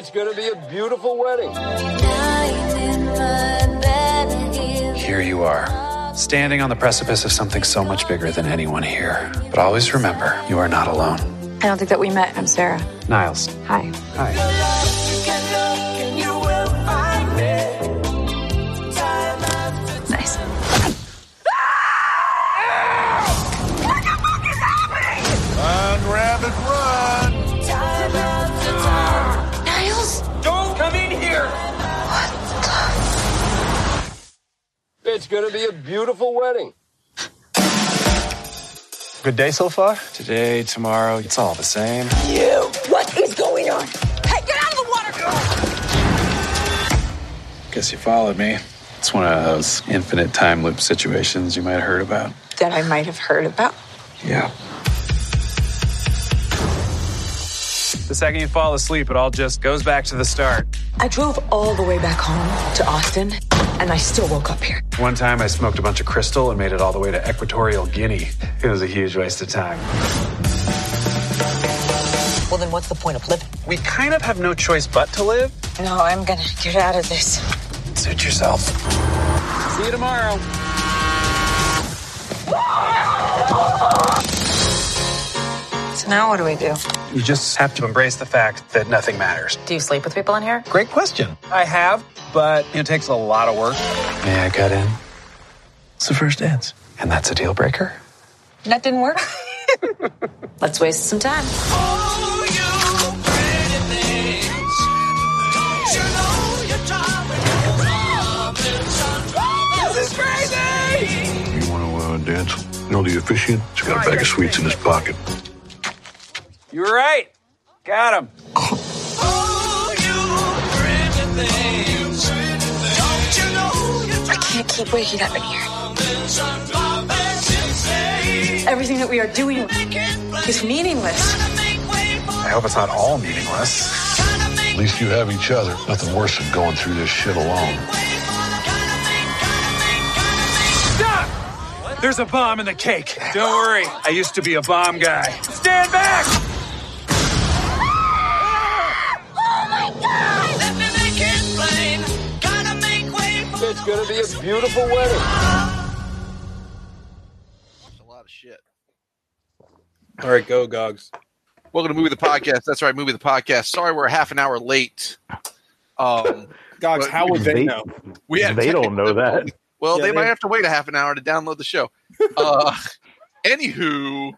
It's gonna be a beautiful wedding. Here you are, standing on the precipice of something so much bigger than anyone here. But always remember, you are not alone. I don't think that we met. I'm Sarah. Niles. Hi. Hi. It's gonna be a beautiful wedding. Good day so far? Today, tomorrow, it's all the same. You! What is going on? Hey, get out of the water! Girl! Guess you followed me. It's one of those infinite time loop situations you might have heard about. That I might have heard about. Yeah. The second you fall asleep, it all just goes back to the start. I drove all the way back home to Austin, and I still woke up here. One time I smoked a bunch of crystal and made it all the way to Equatorial Guinea. It was a huge waste of time. Well, then what's the point of living? We kind of have no choice but to live. No, I'm gonna get out of this. Suit yourself. See you tomorrow. So now what do we do? You just have to embrace the fact that nothing matters. Do you sleep with people in here? Great question. I have, but it takes a lot of work. May I cut in? It's the first dance. And that's a deal breaker? That didn't work. Let's waste some time. You want to uh, dance? You know the officiant? He's got a bag of sweets in his pocket. You were right. Got him. I can't keep waking up in here. Everything that we are doing is meaningless. I hope it's not all meaningless. At least you have each other. Nothing worse than going through this shit alone. Stop! There's a bomb in the cake. Don't worry. I used to be a bomb guy. Stand back! It's gonna be a beautiful wedding. That's a lot of shit. All right, go, Gogs. Welcome to Movie the Podcast. That's right, Movie the Podcast. Sorry, we're half an hour late. Um, Gogs, how would they They- know? we had They don't know that. Well, Yeah, they they- might have to wait a half an hour to download the show. Uh, anywho,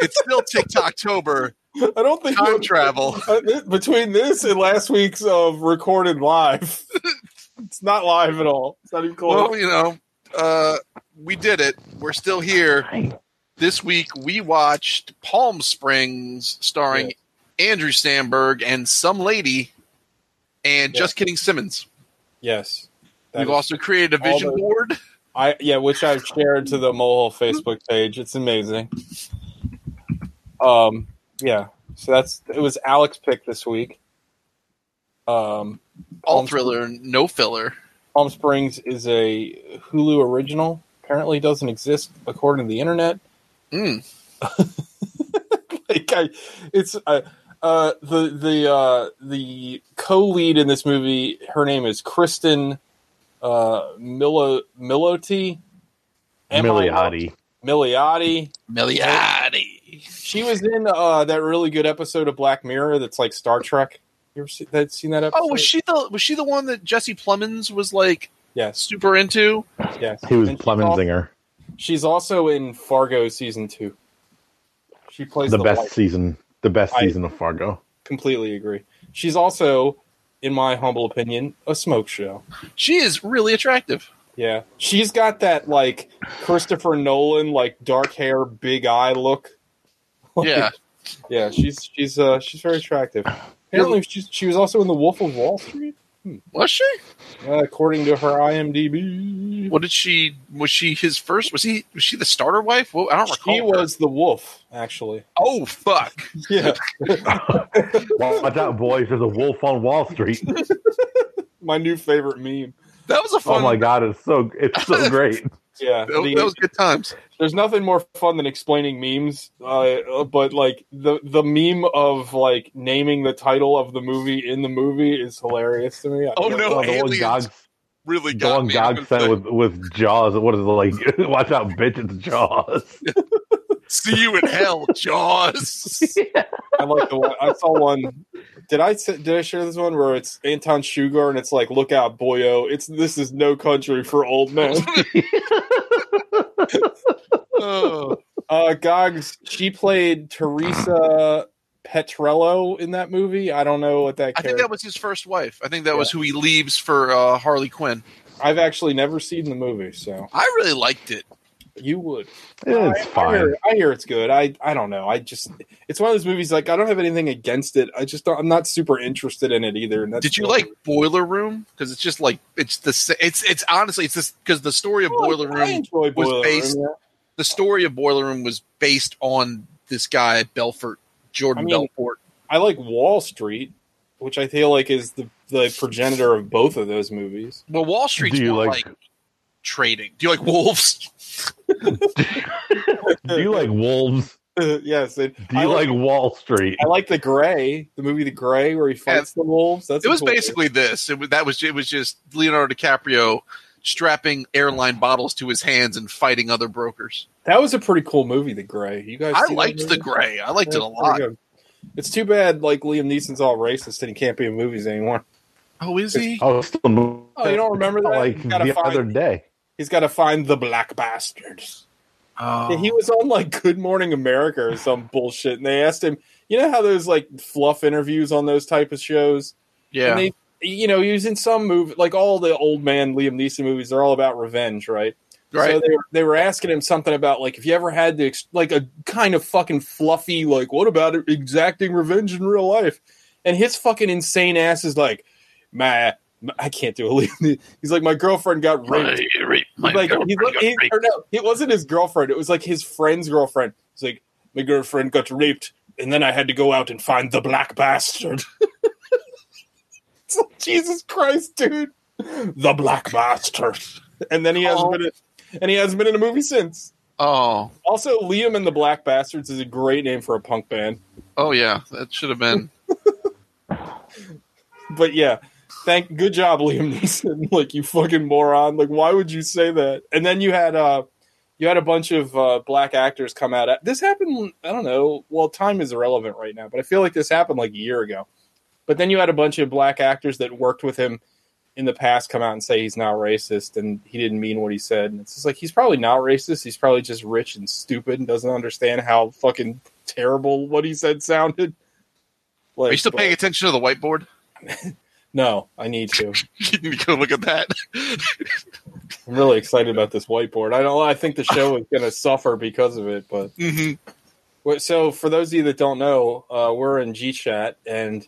it's still TikToktober. I don't think Time travel. Uh, th- between this and last week's of recorded live, it's not live at all. It's not even close. Well, you know, uh, we did it. We're still here. This week we watched Palm Springs, starring Andrew Samberg and some lady, and Yeah. Just Kidding Simmons. yes, We've also created a vision the- board. I yeah, which I've shared to the Molehill Facebook page. It's amazing. Um, yeah. So that's it was Alex pick this week. Um, All Palm thriller, no filler. Palm Springs is a Hulu original. Apparently, doesn't exist according to the internet. Mm. like I, it's uh, uh, the the uh, the co-lead in this movie. Her name is Cristin uh, Milo Miloti. Am I- Milioti. Milioti. She was in uh, that really good episode of Black Mirror. That's like Star Trek. You ever see that? Seen that episode? Oh, was she the was she the one that Jesse Plemons was like Yes. super into? Yes. He was And she's Clemens al- Zinger. She's also in Fargo season two. She plays The the, best wife. season. The best I- season of Fargo. Completely agree. She's also, in my humble opinion, a smoke show. She is really attractive. Yeah, she's got that like Christopher Nolan, like dark hair, big eye look. Like, Yeah. yeah. She's she's uh she's very attractive. Apparently, she's, she was also in The Wolf of Wall Street, Was she? uh, according to her IMDb. What did she? Was she his first? Was he? Was she the starter wife? Well, I don't recall. She her. was the wolf, actually. Oh fuck! Yeah, Watch out, boys. There's a wolf on Wall Street. my new favorite meme. That was a fun. Oh my god, it's so it's so great. Yeah, That, the- that was good times. there's nothing more fun than explaining memes. Uh, but like the the meme of like naming the title of the movie in the movie is hilarious to me. Oh, no. The aliens Gog, Really the got one me. Gog with with Jaws. What is it like? Watch out, bitch! It's Jaws. See you in hell, Jaws. I like the one. I saw one. Did I did I share this one where it's Anton Chigurh and it's like, look out, boyo! It's this is no country for old men. Oh. Uh, Gogs, she played Teresa Petrillo in that movie. I don't know what that. I think that was his first wife. I think that was who he leaves for uh, Harley Quinn. I've actually never seen the movie, so I really liked it. You would. Yeah, it's I, I, fine. hear, I hear it's good. I I don't know. I just it's one of those movies like I don't have anything against it. I just don't, I'm not super interested in it either. And that's Did you like Boiler Room? Because it's just like it's the it's it's honestly it's this because the story of oh, Boiler Room enjoy was based- Room. the story of Boiler Room was based on this guy Belfort Jordan I mean, Belfort. I like Wall Street, which I feel like is the the progenitor of both of those movies. Well, Wall Street's Do you more like- like, trading. Do you like wolves? Do you like wolves? yes, it, Do I you like Wall Street? I like the Grey, the movie The Grey, where he fights the wolves. That's It was cool movie. basically this. It was that was it was just Leonardo DiCaprio strapping airline bottles to his hands and fighting other brokers. that was a pretty cool movie. The Grey, you guys. I liked the gray. I liked Yeah, it a lot. good. It's too bad like Liam Neeson's all racist and he can't be in movies anymore. Oh, is he? Oh, it's still Oh, you don't remember that? like the other day. He's got to find the black bastards. Oh. He was on like Good Morning America or some bullshit, and they asked him. You know how those like fluff interviews on those type of shows? yeah. And they, you know, he was in some movie, like all the old man Liam Neeson movies. They're all about revenge, right? right. So they were, they were asking him something about like if you ever had to ex- like a kind of fucking fluffy like what about exacting revenge in real life? And his fucking insane ass is like, man, I can't do it. He's like, my girlfriend got raped. like he's like, he, or no, it wasn't his girlfriend. It was like his friend's girlfriend. He's like, my girlfriend got raped, and then I had to go out and find the black bastard. It's like, Jesus Christ, dude, the black bastard. And then he hasn't Oh. been, in, and he hasn't been in a movie since. oh. Also, Liam and the Black Bastards is a great name for a punk band. Oh yeah. That should have been. But yeah, thank good job, Liam Neeson. like you fucking moron. Like why would you say that? And then you had uh you had a bunch of uh, black actors come out. This happened. I don't know. Well, time is irrelevant right now, but I feel like this happened like a year ago. But then you had a bunch of black actors that worked with him in the past come out and say he's not racist and he didn't mean what he said. And it's just like he's probably not racist. He's probably just rich and stupid and doesn't understand how fucking terrible what he said sounded. Like, Are you still but- paying attention to the whiteboard? No, I need to. you need to go look at that. I'm really excited about this whiteboard. I don't. I think the show is going to suffer because of it. But hmm so for those of you that don't know, uh, we're in GChat and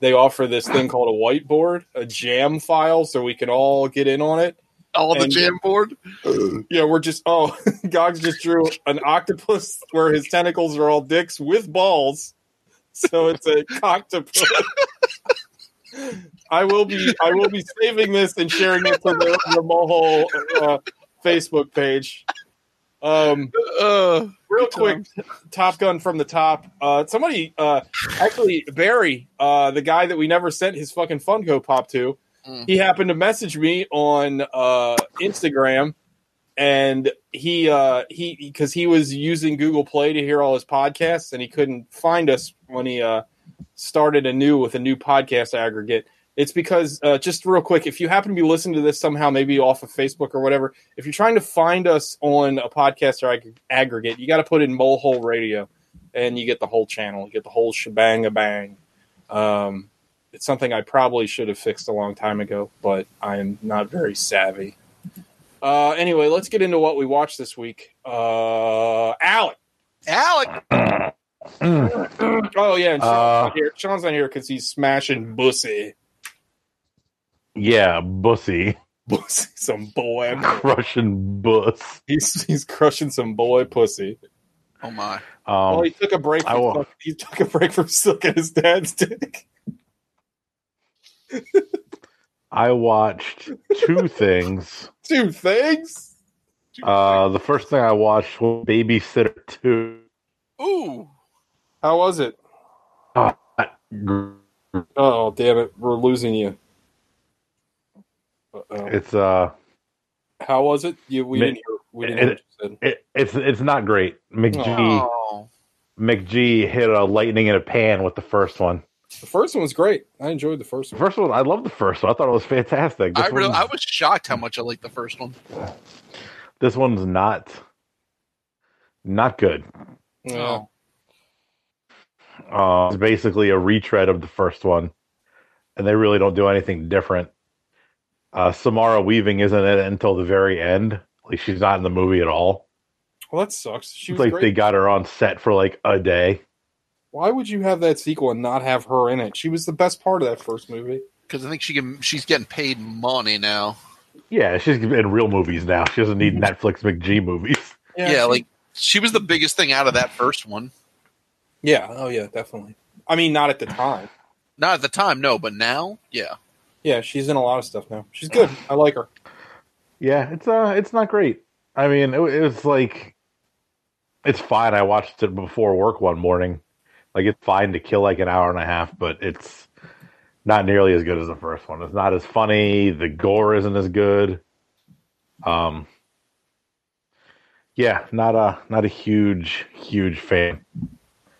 they offer this thing called a whiteboard, a jam file, so we can all get in on it. All the And- jam board. Yeah, we're just oh, Gogs just drew an octopus where his tentacles are all dicks with balls, so it's a octopus. I will be I will be saving this and sharing it to the, the Moho uh, Facebook page. Um, Uh, real quick, Top Gun from the top. Uh, somebody, uh, actually, Barry, uh, the guy that we never sent his fucking Funko Pop to, Mm. he happened to message me on uh, Instagram, and he uh, he because he was using Google Play to hear all his podcasts, and he couldn't find us when he uh, started anew with a new podcast aggregate. It's because uh, just real quick, if you happen to be listening to this somehow, maybe off of Facebook or whatever, if you're trying to find us on a podcast or ag- aggregate, you got to put in Molehole Radio, and you get the whole channel. You get the whole shebang a bang. Um, it's something I probably should have fixed a long time ago, but I'm not very savvy. Uh, anyway, let's get into what we watched this week. Uh, Alec. Alec. Oh yeah, and Sean's Uh, not here. Sean's not here because he's smashing bussy, Yeah, bussy, bussy, some boy. crushing bus. He's he's crushing some boy pussy. Oh my. Um, well, he took a break. From will- he took a break from sucking his dad's dick. I watched two things. Two things. Uh, the first thing I watched was Babysitter Two. Ooh, How was it? Oh, damn it. We're losing you. Uh-oh. It's uh, How was it? You, we Mi- didn't hear, we didn't hear what it, it's it's not great. McG oh, McG hit a lightning in a pan with the first one. The first one was great. I enjoyed the first The one. first one, I love the first one. I thought it was fantastic. This I really, I was shocked how much I liked the first one. this one's not not good. Yeah. Uh, it's basically a retread of the first one, and they really don't do anything different. Uh, Samara Weaving isn't in it until the very end. Like she's not in the movie at all. Well, that sucks. She It's was like great. they got her on set for like a day. Why would you have that sequel and not have her in it? She was the best part of that first movie. Because I think she can, she's getting paid money now. Yeah, she's in real movies now. She doesn't need Netflix McG movies. Yeah, she- like she was the biggest thing out of that first one. Yeah, oh yeah, definitely. I mean, not at the time. Not at the time, no, but now, yeah. Yeah, she's in a lot of stuff now. She's good. I like her. Yeah, it's uh, it's not great. I mean, it, it was like, it's fine. I watched it before work one morning. Like, it's fine to kill like an hour and a half, but it's not nearly as good as the first one. It's not as funny. The gore isn't as good. Um, yeah, not a not a huge huge fan.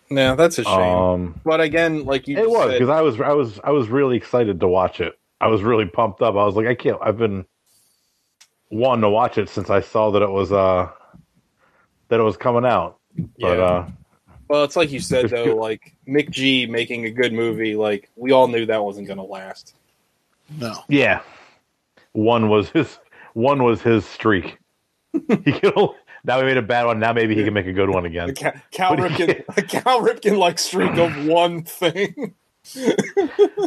Yeah, that's a shame. Um, but again, like you it just was said, because I was I was I was really excited to watch it. I was really pumped up. I was like, I can't. I've been wanting to watch it since I saw that it was uh that it was coming out. But Yeah. uh well, it's like you said though, like McG making a good movie, like we all knew that wasn't going to last. No. yeah, one was his one was his streak. he could only, now he made a bad one. Now maybe he can make a good one again. Cal, Cal Ripken, a Cal Ripken like streak of one thing. You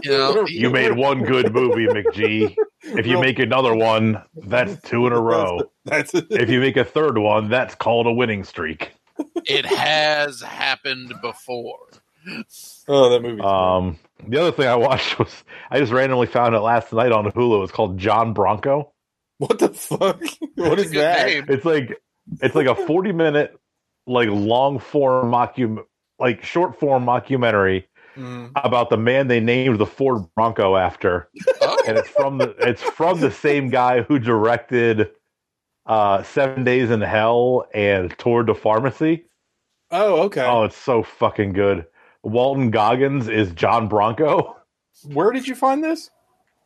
know, You made one good movie, McG. If you make another one, that's two in a row. That's If you make a third one, that's called a winning streak. it has happened before. oh that movie. Um, the other thing I watched was I just randomly found it last night on Hulu. It's called John Bronco. what the fuck? What is that? name. It's like it's like a forty minute, like long form mockum, like short form mockumentary Mm. about the man they named the Ford Bronco after, Oh, and it's from the it's from the same guy who directed uh Seven Days in Hell and Tour de Pharmacy. Oh, okay. Oh, it's so fucking good. Walton Goggins is John Bronco. Where did you find this?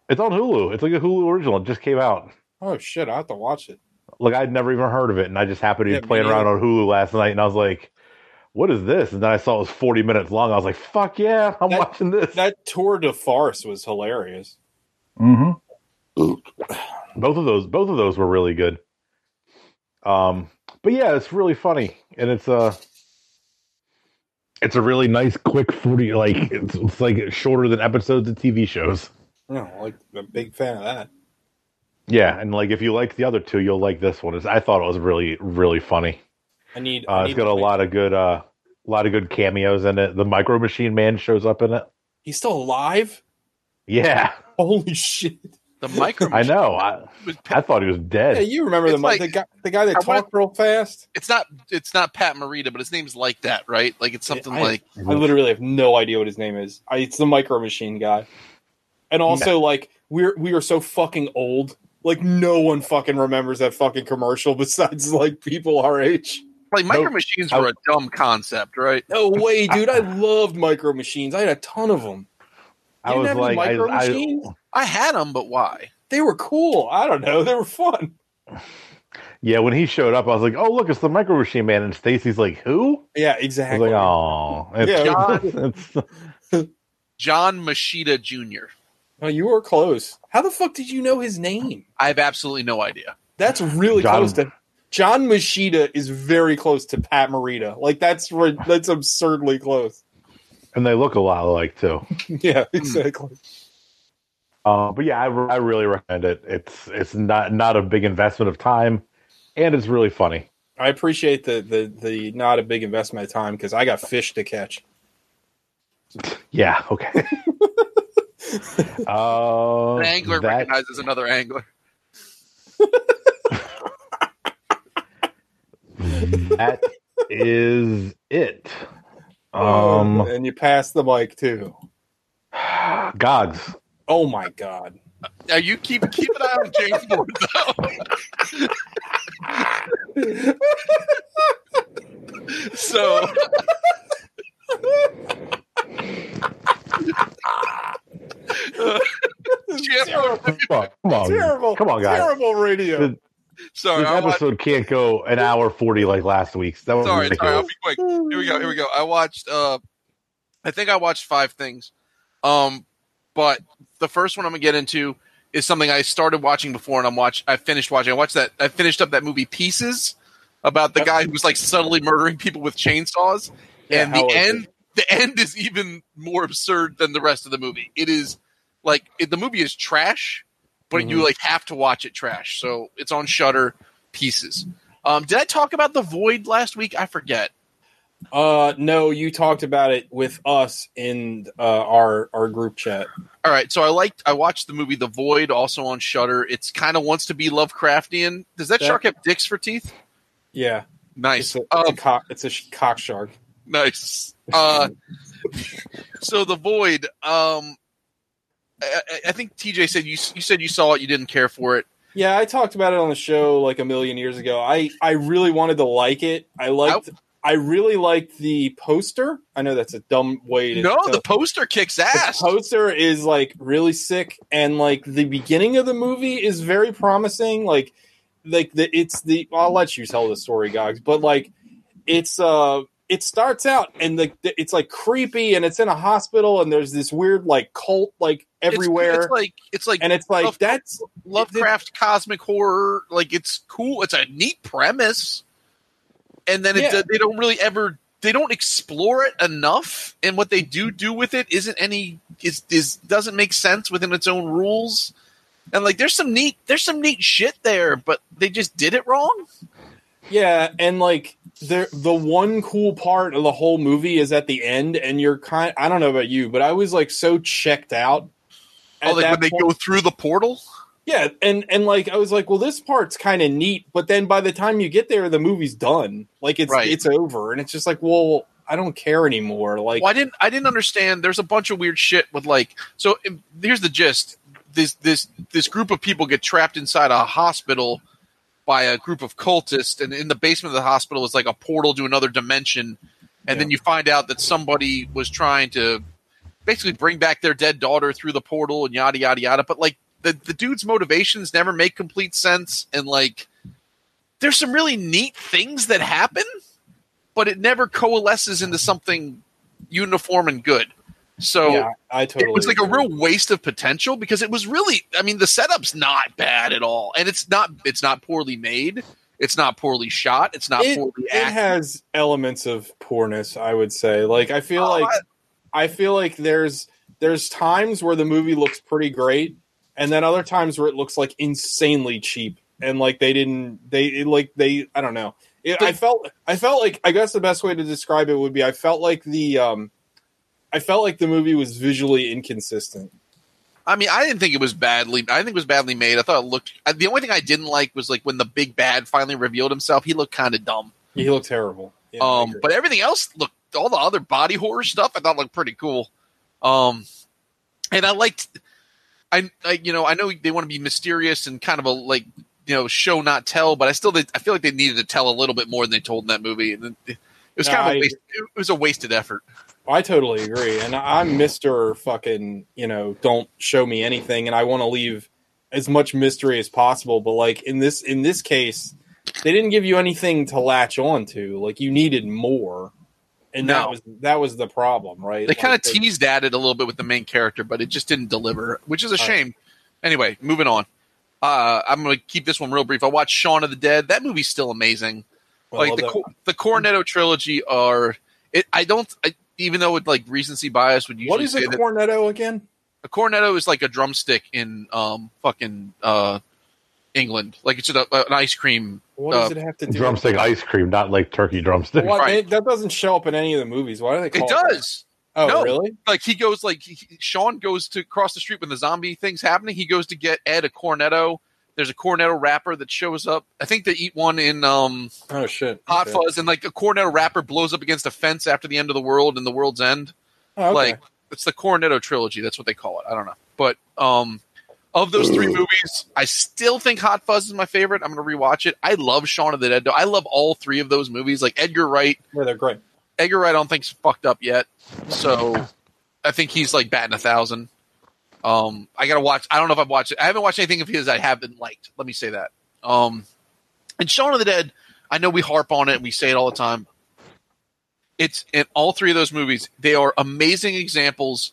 It's on Hulu. It's like a Hulu original. It just came out. Oh shit, I have to watch it. Like I'd never even heard of it, and I just happened to be me playing around on Hulu last night, and I was like, "What is this?" And then I saw it was forty minutes long. I was like, "Fuck yeah, I'm That- watching this." That tour de farce was hilarious. Mm-hmm. both of those, both of those were really good. Um, but yeah, it's really funny, and it's a, it's a really nice, quick forty. Like it's, it's like shorter than episodes of TV shows. No, like a big fan of that. Yeah, and like if you like the other two, you'll like this one. It's, I thought it was really, really funny. I need. I Uh, need it's got a lot of good, uh, a lot of good cameos in it. The Micro Machine Man shows up in it. He's still alive. Yeah, Holy shit! the micro. I know. I, I thought he was dead. Yeah, you remember the like- the guy the guy that I talked real fast. It's not. It's not Pat Morita, but his name's like that, right? Like it's something I, like I literally have no idea what his name is. I, it's the Micro Machine guy. And also, like we're we are so fucking old. Like no one fucking remembers that fucking commercial besides like people our age. like micro Nope. machines I- were a dumb concept, right? No way, dude! I loved Micro Machines. I had a ton of them. I You was have like, I, Micro I, Machines? I had them, but why? They were cool. I don't know. They were fun. yeah. When he showed up, I was like, "Oh, look, it's the Micro Machine Man." And Stacy's like, "Who?" Yeah, I was exactly. like, "Oh, it's, Yeah. it's, John Moschitta Jr. Oh, you were close. How the fuck did you know his name? I have absolutely no idea. That's really John- close to John Moschitta is very close to Pat Morita. Like that's re- that's absurdly close. and they look a lot alike too." yeah, exactly. Uh, but yeah, I, I really recommend it. It's it's not not a big investment of time, and it's really funny. I appreciate the the the not a big investment of time because I got fish to catch. Yeah. Okay. Uh, An angler that- recognizes another angler. that is it. Um, Um, and you pass the mic too. gods. Oh my god. Now you keep keep an eye on James Ford though. so Ford- Come on, Terrible. come on, guys. Terrible radio. The- sorry, this I watched, episode can't go an hour forty like last week's. That was sorry, sorry, I'll be quick. Here we go, here we go. I watched uh I think I watched five things. Um but the first one I'm gonna get into is something I started watching before and I'm watch I finished watching. I watched that I finished up that movie Pieces about the guy who's like subtly murdering people with chainsaws. Yeah, and the was it? end the end is even more absurd than the rest of the movie. It is like it, the movie is trash, but you Mhm. like have to watch it trash. So it's on Shudder Pieces. Um, did I talk about the Void last week? I forget. Uh, no, you talked about it with us in uh, our our group chat. All right, so I liked I watched the movie The Void also on Shudder. It's kind of wants to be Lovecraftian. Does that That- shark have dicks for teeth? Yeah, Nice. it's a, it's a Um, cock. It's a sh- cock shark. Nice. Uh, so the void. Um, I, I- I think TJ said you you said you saw it, you didn't care for it. Yeah, I talked about it on the show like a million years ago. I I really wanted to like it. I liked. I really liked the poster. I know that's a dumb way to. No, to- the poster kicks ass. the poster is like really sick, and like the beginning of the movie is very promising. Like, like the it's the I'll let you tell the story, guys, but like it's uh it starts out and the it's like creepy and it's in a hospital and there's this weird like cult like everywhere it's, like it's like and it's like Love- that's Lovecraft cosmic horror. Like it's cool. It's a neat premise, and then it, Yeah. they don't really ever they don't explore it enough, and what they do do with it isn't any is is doesn't make sense within its own rules. And like there's some neat there's some neat shit there, but they just did it wrong. Yeah, and like the the one cool part of the whole movie is at the end, and you're kind. I don't know about you, but I was like so checked out. Oh, like when they go through the portal. Yeah, and and like I was like, well, this part's kind of neat, but then by the time you get there, the movie's done. Like it's Right. it's over, and it's just like, well, I don't care anymore. Like, well, I didn't. I didn't understand. There's a bunch of weird shit with like. So here's the gist. This this this group of people get trapped inside a hospital by a group of cultists, and in the basement of the hospital is like a portal to another dimension. And then you find out that somebody was trying to basically bring back their dead daughter through the portal, and yada yada yada. But like the the dude's motivations never make complete sense, and like there's some really neat things that happen, but it never coalesces into something uniform and good. So yeah, I totally. it was like a real waste of potential because it was really I mean the setup's not bad at all. And it's not it's not poorly made. It's not poorly shot. It's not It, poorly it has elements of poorness, I would say. Like I feel Oh, like I- I feel like there's there's times where the movie looks pretty great, and then other times where it looks like insanely cheap, and like they didn't they it, like they I don't know. It, I felt I felt like I guess the best way to describe it would be I felt like the um I felt like the movie was visually inconsistent. I mean, I didn't think it was badly. I think it was badly made. I thought it looked. uh, The only thing I didn't like was like when the big bad finally revealed himself. He looked kind of dumb. He looked terrible. Yeah, um, but everything else looked. All the other body horror stuff I thought looked pretty cool. Um, and I liked. I, I you know I know they want to be mysterious and kind of a like you know show not tell, but I still I feel like they needed to tell a little bit more than they told in that movie. And it, was kind No, of a I- waste. It was a wasted effort. I totally agree. And I'm Mr. fucking, you know, don't show me anything and I want to leave as much mystery as possible, but like in this in this case, they didn't give you anything to latch on to. Like you needed more. And that was that was the problem, right? They kind of teased at it a little bit with the main character, but it just didn't deliver, which is a All right. shame. Anyway, moving on. Uh, I'm going to keep this one real brief. I watched Shaun of the Dead. That movie's still amazing. well, like the the- the Cornetto trilogy are. It, I don't. I, even though with like recency bias would usually what is say a that cornetto again? a cornetto is like a drumstick in um fucking uh England. Like it's a, an ice cream. What does Uh, it have to do? Drumstick with ice cream, not like turkey drumstick. What, Right. that doesn't show up in any of the movies. Why do they It call it? does. that? Oh, No. really? Like he goes like he, Sean goes to cross the street when the zombie thing's happening. He goes to get Ed a cornetto There's a Cornetto wrapper that shows up. I think they eat one in um, Oh shit. Hot. Fuzz, and like a Cornetto wrapper blows up against a fence after the end of the world and the world's end. Oh, okay. Like it's the Cornetto trilogy. That's what they call it. I don't know, but um, of those three movies, I still think Hot Fuzz is my favorite. I'm going to rewatch it. I love Shaun of the Dead. though. I love all three of those movies. Like Edgar Wright. yeah, they're great. Edgar Wright, I don't think's fucked up yet. So I think he's like batting a thousand. Um, I gotta watch. I don't know if I've watched it. I haven't watched anything of his I haven't liked. Let me say that. Um, and Shaun of the Dead, I know we harp on it and we say it all the time. It's in all three of those movies. They are amazing examples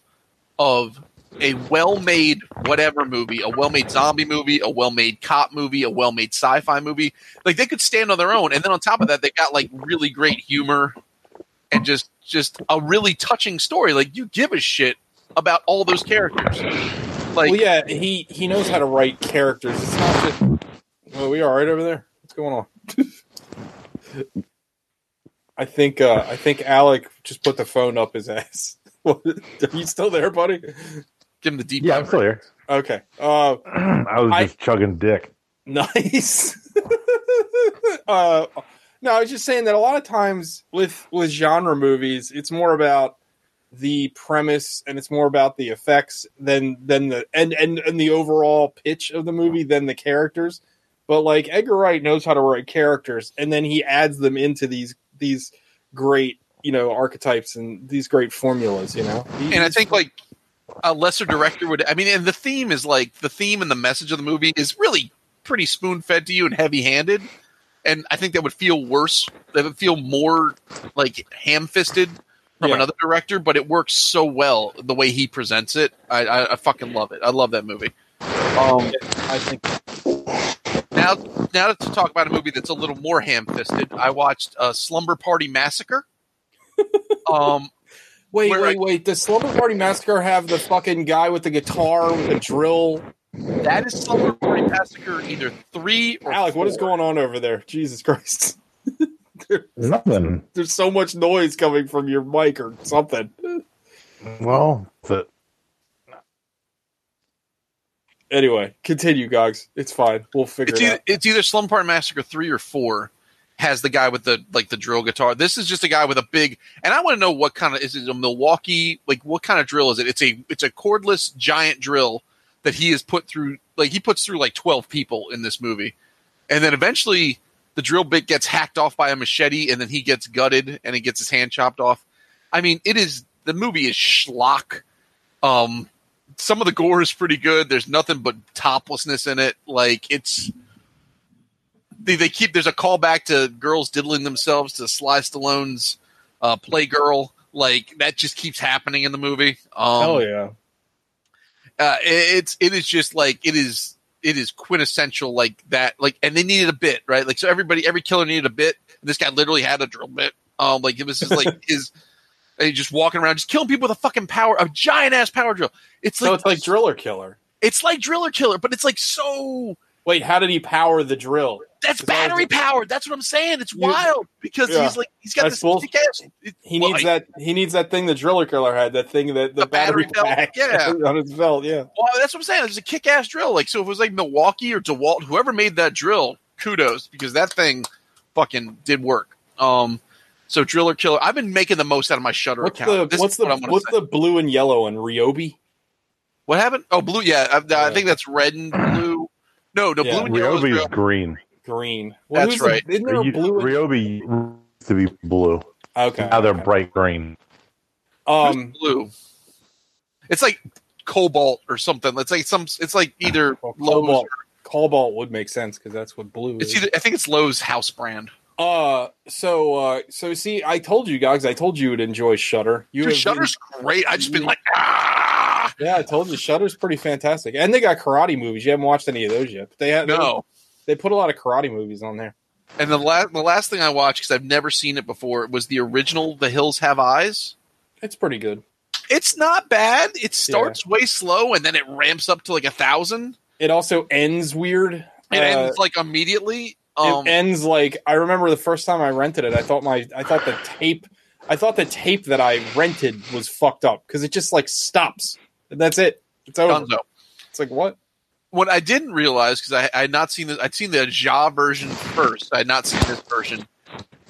of a well-made whatever movie, a well-made zombie movie, a well-made cop movie, a well-made sci-fi movie. Like they could stand on their own, and then on top of that, they got like really great humor and just just a really touching story. Like you give a shit about all those characters. Like well, yeah, he he knows how to write characters. It's not just. Well, we all right over there? What's going on? I think uh, I think Alec just put the phone up his ass. Are you still there, buddy? give him the deep. Yeah, I'm still here. Okay. Uh, I was I- just chugging dick. nice. uh, no, I was just saying that a lot of times with with genre movies, it's more about the premise and it's more about the effects than than the and and, and the overall pitch of the movie than the characters. But like Edgar Wright knows how to write characters, and then he adds them into these these great you know archetypes and these great formulas. You know, He- and I think like a lesser director would. I mean, and the theme is like the theme and the message of the movie is really pretty spoon fed to you and heavy handed. And I think that would feel worse. That would feel more like ham fisted from Yeah. another director. But it works so well the way he presents it. I, I, I fucking love it. I love that movie. Um, I think now, now to talk about a movie that's a little more ham fisted, I watched uh, Slumber Party Massacre. um, Wait, wait, I- wait. Does Slumber Party Massacre have the fucking guy with the guitar with the drill? that is Slumber Party Massacre, either three or Alec, what is going on over there? Jesus Christ. Nothing. There's so much noise coming from your mic or something. Well, the, Anyway, continue, Gogs. It's fine. We'll figure It's it either, out. it's either Slum Party Massacre three or four has the guy with the like the drill guitar. This is just a guy with a big, and I want to know what kind of is it a Milwaukee like what kind of drill is it? It's a it's a cordless giant drill that he has put through like he puts through like twelve people in this movie, and then eventually the drill bit gets hacked off by a machete, and then he gets gutted and he gets his hand chopped off. I mean, it is the movie is schlock. Um, some of the gore is pretty good. There's nothing but toplessness in it. Like it's they, they keep there's a callback to girls diddling themselves to Sly Stallone's uh, Playgirl. Like that just keeps happening in the movie. Um, Hell yeah. uh, it- it's it is just like it is it is quintessential like that like and they needed a bit right like so everybody every killer needed a bit this guy literally had a drill bit um like it was just like his and he's just walking around just killing people with a fucking power a giant ass power drill it's So like it's like Driller Killer. it's like driller killer but it's like so Wait, how did he power the drill? That's battery what- powered that's what i'm saying it's wild because Yeah. he's like he's got That's this bull- it- He well, needs I- that. He needs that thing the Driller Killer had. That thing that the, The battery belt, pack yeah. on his belt. Yeah. Well, that's what I'm saying. It's a kick-ass drill. Like, so if it was like Milwaukee or DeWalt, whoever made that drill, kudos because that thing fucking did work. Um, so driller killer. I've been making the most out of my Shudder What's account. the This what's the what what's say. the blue and yellow on Ryobi? what happened? Oh, blue. Yeah, I, I Yeah. think that's red and blue. No, no, Yeah. blue and yellow. is Ryobi's real. Green. Green. That's who's the- right. isn't there a You- blue? Ryobi used to be blue. Okay. Now they're okay. bright green. Who's Um, blue. It's like Kobalt or something. It's like some. It's like either well, Lowe's. Kobalt, Or, cobalt would make sense because that's what blue it's is. either. I think it's Lowe's house brand. Uh, so uh, so see, I told you guys, I told you would enjoy Shudder. You Dude, have- Shudder's great. I just been like, ah, Yeah, I told you, Shudder's pretty fantastic, and they got karate movies. You haven't watched any of those yet, but they have. no. They put a lot of karate movies on there. And the last the last thing I watched because I've never seen it before was the original The Hills Have Eyes. It's pretty good. It's not bad. It starts way slow and then it ramps up to like a thousand. It also ends weird. It Uh, ends like immediately. Um, it ends like I remember the first time I rented it. I thought my I thought the tape I thought the tape that I rented was fucked up because it just like stops. And that's it. It's over. Dunzo. It's like what? What I didn't realize because I, I had not seen this, I'd seen the Ja version first. I had not seen this version.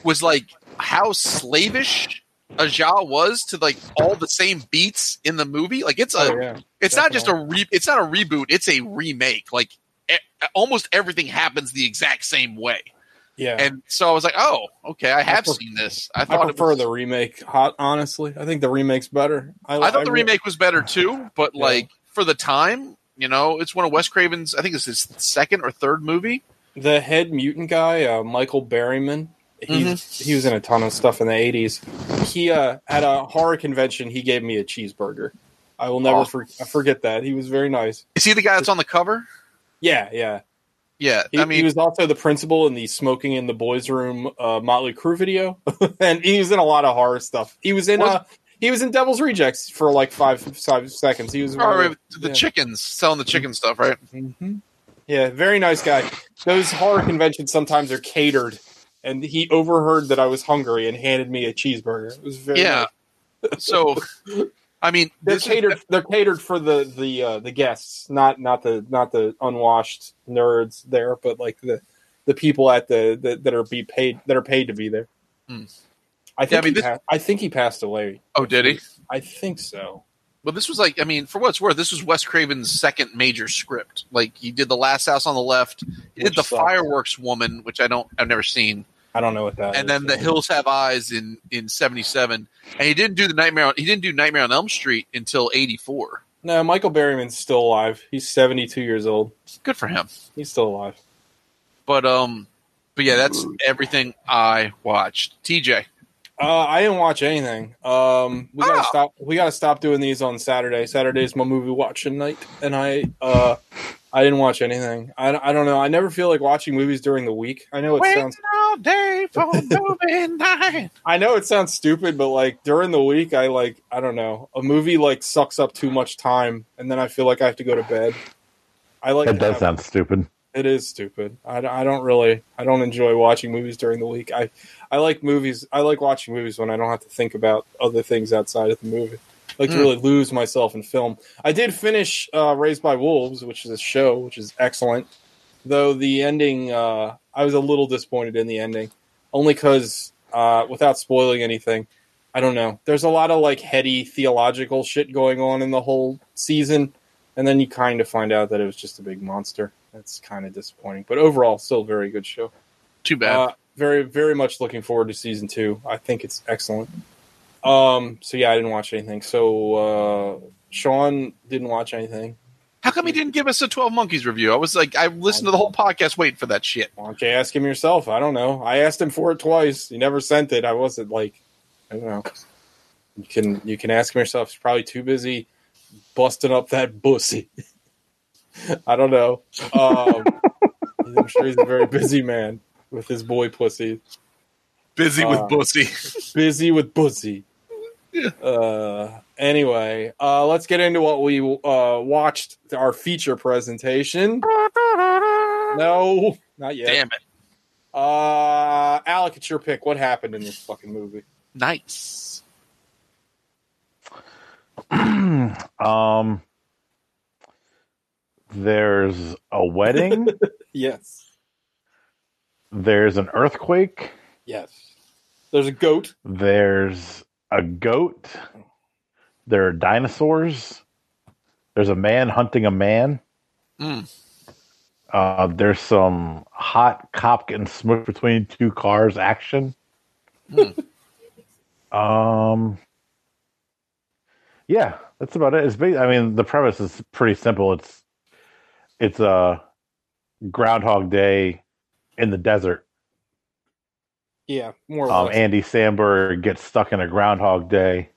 Was like how slavish Aja was to like all the same beats in the movie. Like it's a, Oh, yeah, it's not just a re, it's not a reboot. It's a remake. Like e- almost everything happens the exact same way. Yeah, And so I was like, oh, okay, I have pref- seen this. I I thought it prefer was, the remake. Hot, honestly, I think the remake's better. I thought the remake was better too, but Yeah. like for the time, you know, it's one of Wes Craven's. I think it's his second or third movie. the head mutant guy, uh, Michael Berryman. He's, Mm-hmm. He was in a ton of stuff in the eighties. He uh, at a horror convention, he gave me a cheeseburger. I will never Oh. for- forget that. He was very nice. Is he the guy that's on the cover? Yeah, yeah. Yeah, He, I mean, he was also the principal in the "Smoking in the Boys' Room" uh, Motley Crue video, and he was in a lot of horror stuff. He was in Was- uh, he was in Devil's Rejects for like five five seconds. He was oh, very- right, the yeah. chickens selling the chicken stuff, right? hmm Yeah, very nice guy. Those horror conventions sometimes are catered, and he overheard that I was hungry and handed me a cheeseburger. It was very Yeah. nice. So, I mean, They're this is- catered. they're catered for the the uh, the guests, not not the not the unwashed nerds there, but like the the people at the, the that are be paid that are paid to be there. Hmm. I think Yeah, I mean, he this- pa- I think he passed away. oh, did he? I think so. But this was like, I mean, for what it's worth, this was Wes Craven's second major script. Like he did the Last House on the Left, he Which did the sucks. Fireworks Woman, which I don't, I've never seen, I don't know what that. and is. then the Hills Have Eyes in in '77, and he didn't do the Nightmare. On, he didn't do Nightmare on Elm Street until '84. No, Michael Berryman's still alive. He's seventy two years old. Good for him. He's still alive. But um, but yeah, that's everything I watched. TJ, Uh, I didn't watch anything. Um, we gotta Ah. stop. We gotta stop doing these on Saturday. Saturday's my movie watching night, and I uh, I didn't watch anything. I, I don't know. I never feel like watching movies during the week. I know it sounds all day for movie night. I know it sounds stupid, but like during the week, I like I don't know. A movie like sucks up too much time, and then I feel like I have to go to bed. I like That does have- sound stupid. It is stupid. I, I don't really I don't enjoy watching movies during the week. I I like movies. I like watching movies when I don't have to think about other things outside of the movie. I like to Hmm. really lose myself in film. I did finish uh, Raised by Wolves, which is a show, which is excellent. Though the ending, uh, I was a little disappointed in the ending, only because uh, without spoiling anything, I don't know. There's a lot of like heady theological shit going on in the whole season, and then you kind of find out that it was just a big monster. That's kind of disappointing, but overall, still a very good show. Too bad. Uh, very, very much looking forward to season two. I think it's excellent. Um, so yeah, I didn't watch anything. So uh, Sean didn't watch anything. How come he didn't give us a Twelve Monkeys review? I was like, I listened to the whole podcast waiting for that shit. Why don't you ask him yourself? I don't know. I asked him for it twice. He never sent it. I wasn't like, I don't know. You can you can ask him yourself. He's probably too busy busting up that bussy. I don't know. Um, I'm sure he's a very busy man with his boy pussy. Busy Uh, with pussy. busy with pussy. Uh, anyway, uh, let's get into what we uh, watched. Our feature presentation. No, not yet. Damn it. Uh, Alec, it's your pick. What happened in this fucking movie? Nice. Um, there's a wedding. Yes, there's an earthquake. yes. There's a goat. There's a goat. There are dinosaurs. There's a man hunting a man. Mm. Uh, there's some hot cop getting smushed between two cars action. um, yeah, that's about it. It's big. I mean, the premise is pretty simple. It's it's a Groundhog Day in the desert. Yeah, more or Um, less. Andy Samberg gets stuck in a Groundhog Day.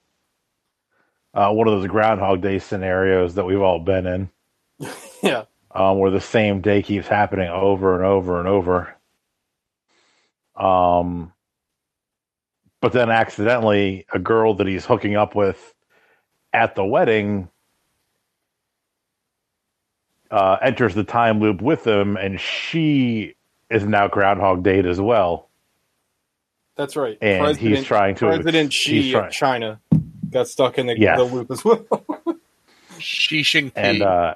Uh, one of those Groundhog Day scenarios that we've all been in, yeah, um, where the same day keeps happening over and over and over. Um, but then accidentally, a girl that he's hooking up with at the wedding uh, enters the time loop with them, and she is now Groundhog Date as well. that's right. And he's trying to- President he's Xi trying- of China got stuck in the, Yes. the loop as well. Shishing and uh,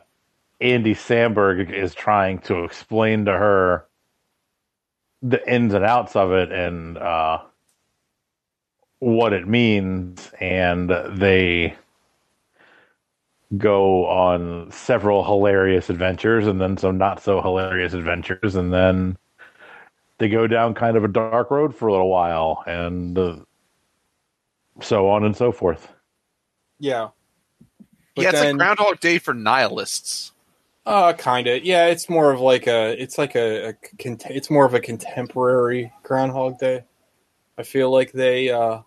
Andy Samberg is trying to explain to her the ins and outs of it and uh, what it means, and they go on several hilarious adventures and then some not so hilarious adventures, and then they go down kind of a dark road for a little while, and uh, so on and so forth. Yeah. But yeah, it's then- like Groundhog Day for nihilists. Uh, kind of. Yeah, it's more of like a. It's like a. a cont- it's more of a contemporary Groundhog Day. I feel like they. uh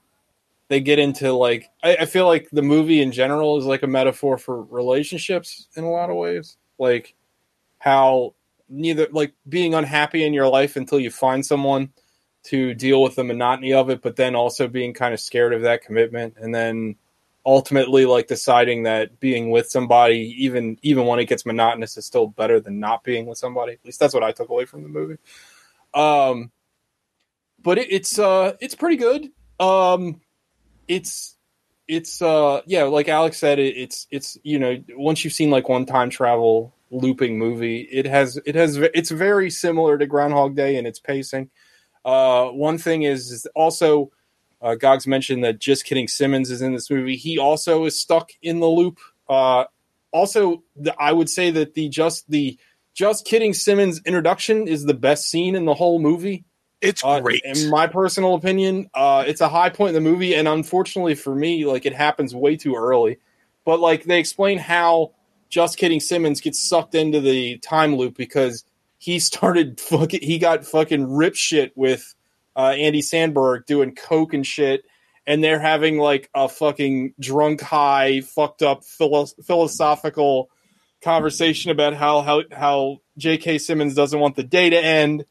They get into like. I, I feel like the movie in general is like a metaphor for relationships in a lot of ways. Like how neither like being unhappy in your life until you find someone to deal with the monotony of it, but then also being kind of scared of that commitment, and then ultimately like deciding that being with somebody even even when it gets monotonous is still better than not being with somebody at least that's what i took away from the movie um but it, it's uh it's pretty good um it's it's uh yeah like alex said it, it's it's you know once you've seen like one time travel looping movie it has it has it's very similar to groundhog day in its pacing uh one thing is, is also uh, Gogs mentioned that Just Kidding Simmons is in this movie. He also is stuck in the loop. Uh, also, the, I would say that the just the Just Kidding Simmons introduction is the best scene in the whole movie. It's Uh, great. in my personal opinion. Uh, it's a high point in the movie, and unfortunately for me, like it happens way too early. But like they explain how Just Kidding Simmons gets sucked into the time loop because he started fucking he got fucking rip shit with uh, Andy Samberg doing coke and shit, and they're having like a fucking drunk, high, fucked up philo- philosophical conversation about how how how J.K. Simmons doesn't want the day to end,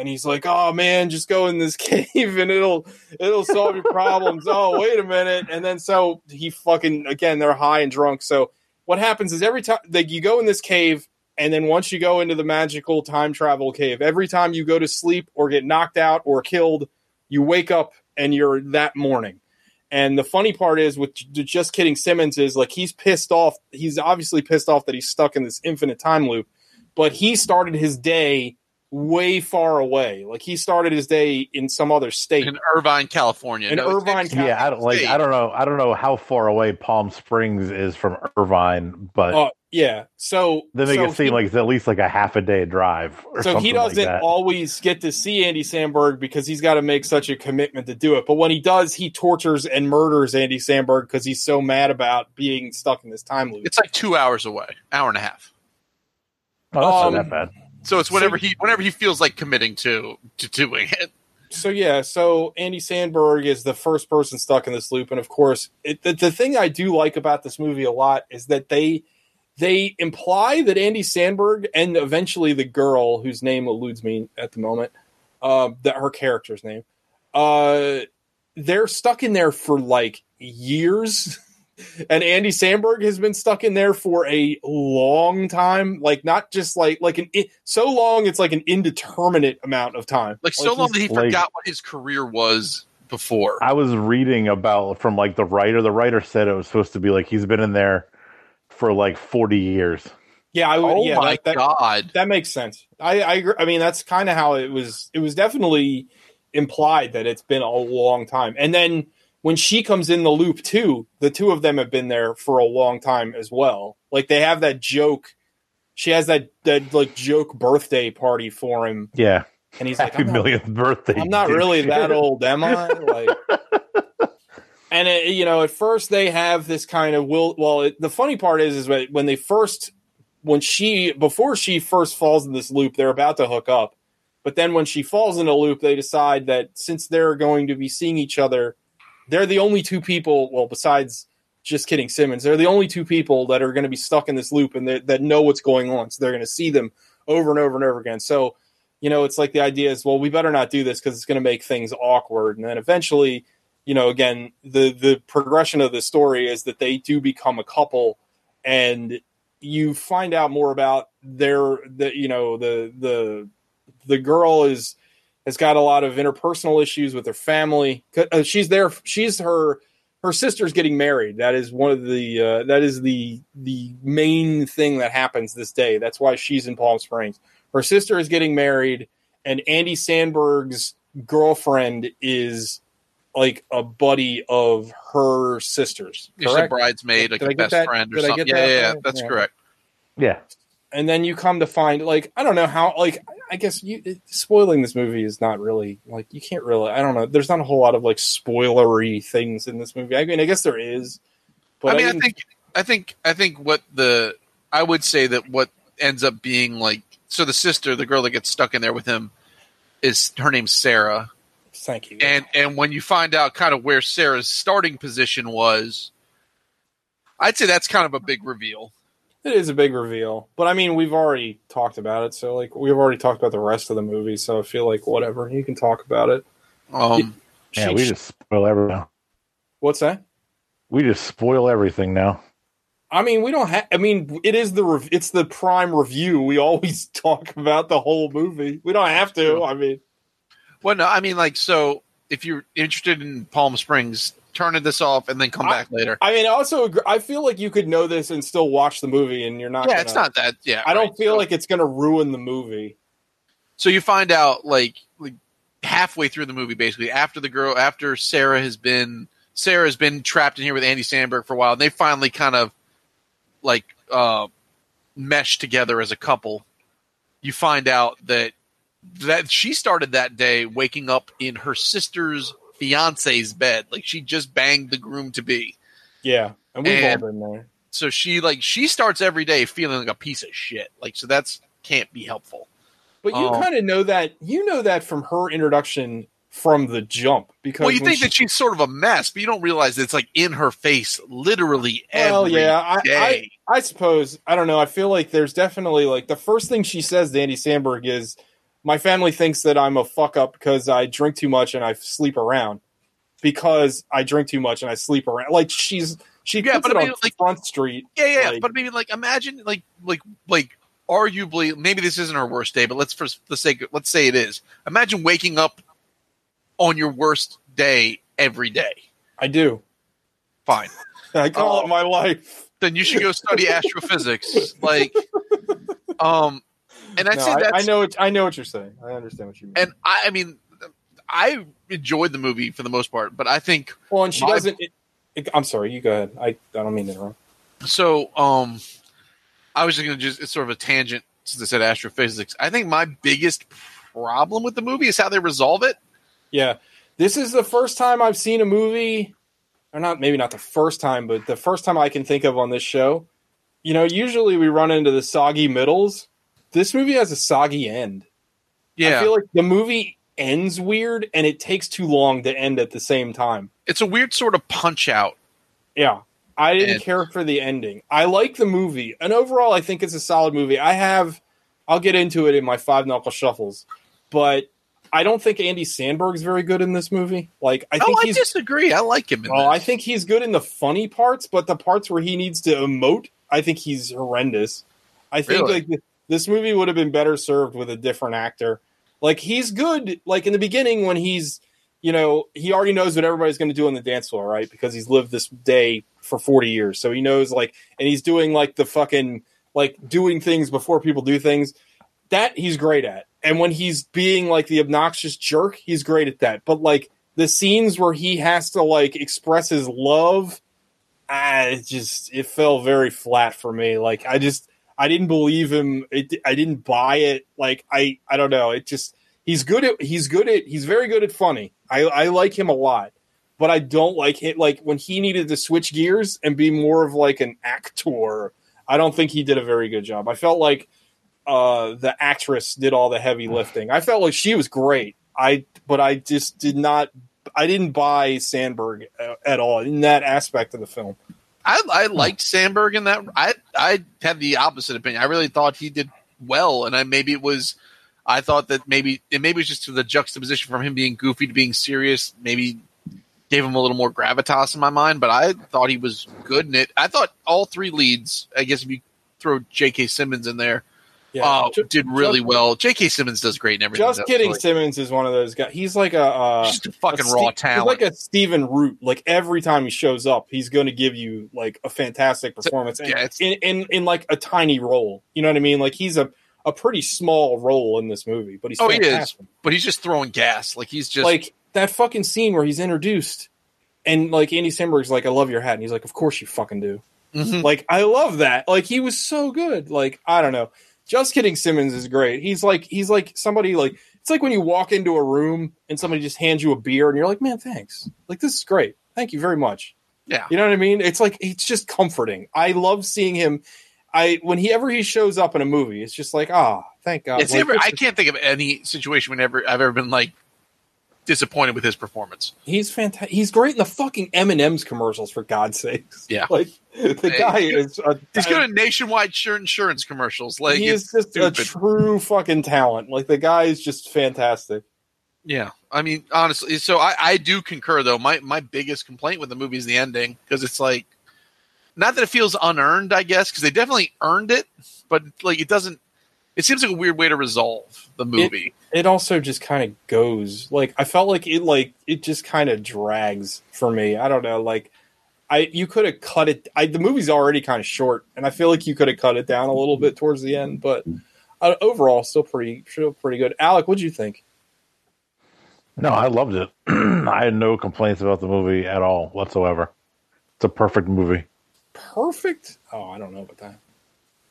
and he's like, "Oh man, just go in this cave and it'll it'll solve your problems." oh, wait a minute, and then so he fucking again they're high and drunk. So what happens is every time like you go in this cave and then once you go into the magical time travel cave, every time you go to sleep or get knocked out or killed, you wake up and you're that morning. And the funny part is with just kidding Simmons is like he's pissed off. He's obviously pissed off that he's stuck in this infinite time loop, but he started his day way far away. Like he started his day in some other state. in Irvine, California. In No, Irvine, it's- Cal- Yeah, I don't like. I don't know. I don't know how far away Palm Springs is from Irvine, but Oh yeah. So they make so it seem he- like it's at least like a half a day drive. Or so he something like doesn't that. always get to see Andy Samberg because he's got to make such a commitment to do it. But when he does, he tortures and murders Andy Samberg because he's so mad about being stuck in this time loop. It's like two hours away, hour and a half. Oh, that's um, not that bad. So it's whenever he whenever he feels like committing to to doing it. so yeah, so Andy Samberg is the first person stuck in this loop, and of course, it, the, the thing I do like about this movie a lot is that they they imply that Andy Samberg and eventually the girl whose name eludes me at the moment, uh, that her character's name, uh, they're stuck in there for like years. And Andy Samberg has been stuck in there for a long time, like not just like like an so long it's like an indeterminate amount of time. Like so long that he like- forgot what his career was before. I was reading about from like the writer. The writer said it was supposed to be like he's been in there for like forty years. Yeah, I would. oh yeah, my that, that, god! that makes sense. I I. I mean, that's kind of how it was. It was definitely implied that it's been a long time. And then when she comes in the loop too, the two of them have been there for a long time as well. Like they have that joke. She has that that like joke birthday party for him, Yeah, and he's like, happy I'm not, millionth birthday. I'm not really that old, am I? Like, and it, you know, at first they have this kind of will. Well, it, the funny part is, is that when they first, when she before she first falls in this loop, they're about to hook up, but then when she falls in a loop, they decide that since they're going to be seeing each other, they're the only two people. Well, besides just kidding, Simmons, they're the only two people that are going to be stuck in this loop and that, know what's going on. So they're going to see them over and over and over again. So you know, it's like the idea is, well, we better not do this because it's going to make things awkward. And then eventually, you know, again, the the progression of the story is that they do become a couple, and you find out more about their the you know the the the girl is has got a lot of interpersonal issues with her family. Uh, She's there. She's her her sister's getting married. That is one of the uh, that is the the main thing that happens this day. That's why she's in Palm Springs. Her sister is getting married, and Andy Samberg's girlfriend is like a buddy of her sister's. She's a correct? bridesmaid, like Did I a best that- friend or did I something. get Yeah, that yeah, yeah, that's Yeah. correct. Yeah. And then you come to find like I don't know how like I guess you spoiling this movie is not really like you can't really I don't know there's not a whole lot of like spoilery things in this movie. I mean I guess there is but I mean, I, didn't- think, I think, I think what the I would say that what ends up being like so the sister, the girl that gets stuck in there with him, is her name's Sarah, thank you. And and when you find out kind of where Sarah's starting position was, I'd say that's kind of a big reveal. It is a big reveal but I mean we've already talked about it so like we've already talked about the rest of the movie so I feel like whatever you can talk about it Um, Yeah, She- we just spoil everything. what's that We just spoil everything now. I mean, we don't have. I mean, it is the rev- it's the prime review. We always talk about the whole movie. We don't have to. I mean, well, no, I mean, like, so if you're interested in Palm Springs, turn this off and then come I- back later. I mean, also, I feel like you could know this and still watch the movie, and you're not. yeah, gonna- it's not that. Yeah, I don't right. feel So- like it's going to ruin the movie. So you find out like like halfway through the movie, basically after the girl, after Sarah has been Sarah has been trapped in here with Andy Samberg for a while, and they finally kind of like uh, mesh together as a couple. You find out that that she started that day waking up in her sister's fiance's bed, like she just banged the groom to be. Yeah, and we've And- all been there. So she like she starts every day feeling like a piece of shit. Like so that's can't be helpful. But you um, Oh. kind of know that. You know that from her introduction from the jump because Well, you think she- that she's sort of a mess, but you don't realize it's like in her face, literally every Well, yeah, I, I. I suppose I don't know. I feel like there's definitely like the first thing she says to Andy Samberg is, "My family thinks that I'm a fuck up because I drink too much and I sleep around because I drink too much and I sleep around." Like she's she Yeah, but I mean, on like- Front Street. yeah, yeah, like- but I mean, like, imagine, like, like, like, arguably, maybe this isn't her worst day, but let's for the sake, of, let's say it is. Imagine waking up on your worst day every day. I do. Fine, I call it my life. then you should go study astrophysics. Like, um, and I'd No, say I, that's I know. What, I know what you're saying. I understand what you mean. and I, I mean, I enjoyed the movie for the most part, but I think well, and she my- doesn't. It, it- I'm sorry. You go ahead. I, I don't mean to interrupt. So, um, I was just going to just, it's sort of a tangent since I said astrophysics. I think my biggest problem with the movie is how they resolve it. Yeah. This is the first time I've seen a movie, or not, maybe not the first time, but the first time I can think of on this show. You know, usually we run into the soggy middles. This movie has a soggy end. Yeah. I feel like the movie ends weird and it takes too long to end at the same time. it's a weird sort of punch out. Yeah. I didn't And- care for the ending. I like the movie. And overall, I think it's a solid movie. I have, I'll get into it in my five knuckle shuffles, but I don't think Andy Samberg's very good in this movie. Like, I think oh, I he's disagree. I like him in oh, Well, I think he's good in the funny parts, but the parts where he needs to emote, I think he's horrendous. I think Really? like this movie would have been better served with a different actor. Like he's good, like in the beginning when he's, you know, he already knows what everybody's going to do on the dance floor, right? Because he's lived this day for forty years, so he knows like, and he's doing like the fucking like doing things before people do things. That he's great at, and when he's being like the obnoxious jerk, he's great at that. But like the scenes where he has to like express his love ah, it just it fell very flat for me like i just i didn't believe him. It, i didn't buy it. Like i i don't know. It just he's good at he's good at he's very good at funny. I i like him a lot but i don't like it like when he needed to switch gears and be more of like an actor i don't think he did a very good job. I felt like uh the actress did all the heavy lifting. I felt like she was great. I but i just did not I didn't buy Samberg uh, at all in that aspect of the film. I, I liked Samberg in that. I I had the opposite opinion. I really thought he did well, and I maybe it was. I thought that maybe it maybe it was just to the juxtaposition from him being goofy to being serious. Maybe gave him a little more gravitas in my mind, but I thought he was good in it. I thought all three leads. I guess if you throw J.K. Simmons in there, Yeah, uh, Ju- did really Just- well. J.K. Simmons does great in everything. Just kidding. so, Simmons is one of those guys. He's like a uh, just a fucking a raw Ste- talent. He's like a Stephen Root. Like every time he shows up, he's going to give you like a fantastic performance. And yeah, it's- in, in in like a tiny role. You know what I mean? Like he's a a pretty small role in this movie, but he's oh, he is, but he's just throwing gas. Like he's just like that fucking scene where he's introduced, and like Andy Samberg's like, "I love your hat," and he's like, "Of course you fucking do." Mhm. Like I love that. Like he was so good. Like I don't know. Just kidding. Simmons is great. He's like he's like somebody like it's like when you walk into a room and somebody just hands you a beer and you're like, man, thanks. Like this is great. Thank you very much. yeah. You know what I mean? It's like it's just comforting. I love seeing him. I when he ever he shows up in a movie, it's just like ah, thank God. It's Like, never, I can't think of any situation whenever I've ever been like disappointed with his performance. He's fantastic. He's great in the fucking M and M's commercials for God's sakes. Yeah. like the guy is. A, He's good at nationwide sure insurance commercials. Like he is just a true fucking talent. Like the guy is just fantastic. Yeah, I mean, honestly, so I, I do concur though. My my biggest complaint with the movie is the ending because it's like, not that it feels unearned, I guess, because they definitely earned it, but like it doesn't. It seems like a weird way to resolve the movie. It also just kind of goes like I felt like it like it just kind of drags for me. I don't know, like I you could have cut it. I, the movie's already kind of short, and I feel like you could have cut it down a little bit towards the end. But uh, overall, still pretty still pretty good. Alec, what'd you think? No, I loved it. I had no complaints about the movie at all whatsoever. It's a perfect movie. Perfect. Oh, I don't know about that.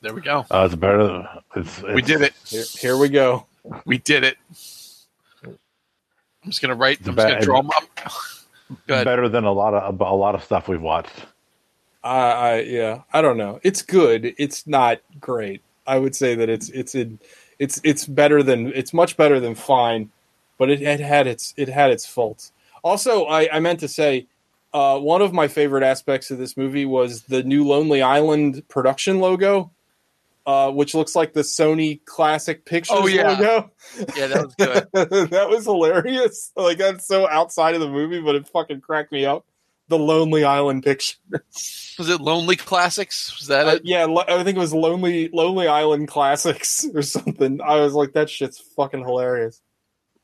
There we go. Uh, it's better. Than, it's, we did it. Here, here we go. We did it. I'm just gonna write. I'm just bad- gonna draw. My, Go. Better than a lot of a lot of stuff we've watched. I, I yeah, I don't know. It's good. It's not great. I would say that it's it's in, it's it's better than it's much better than fine, but it, it had its it had its faults. Also, I, I meant to say uh, one of my favorite aspects of this movie was the new Lonely Island production logo, uh, which looks like the Sony Classic Pictures Oh, yeah. logo. Yeah, that was good. that was hilarious. Like that's so outside of the movie, but it fucking cracked me up. The Lonely Island picture. Was it Lonely Classics? Was that Uh, it? yeah, lo- I think it was Lonely Lonely Island Classics or something. I was like, that shit's fucking hilarious.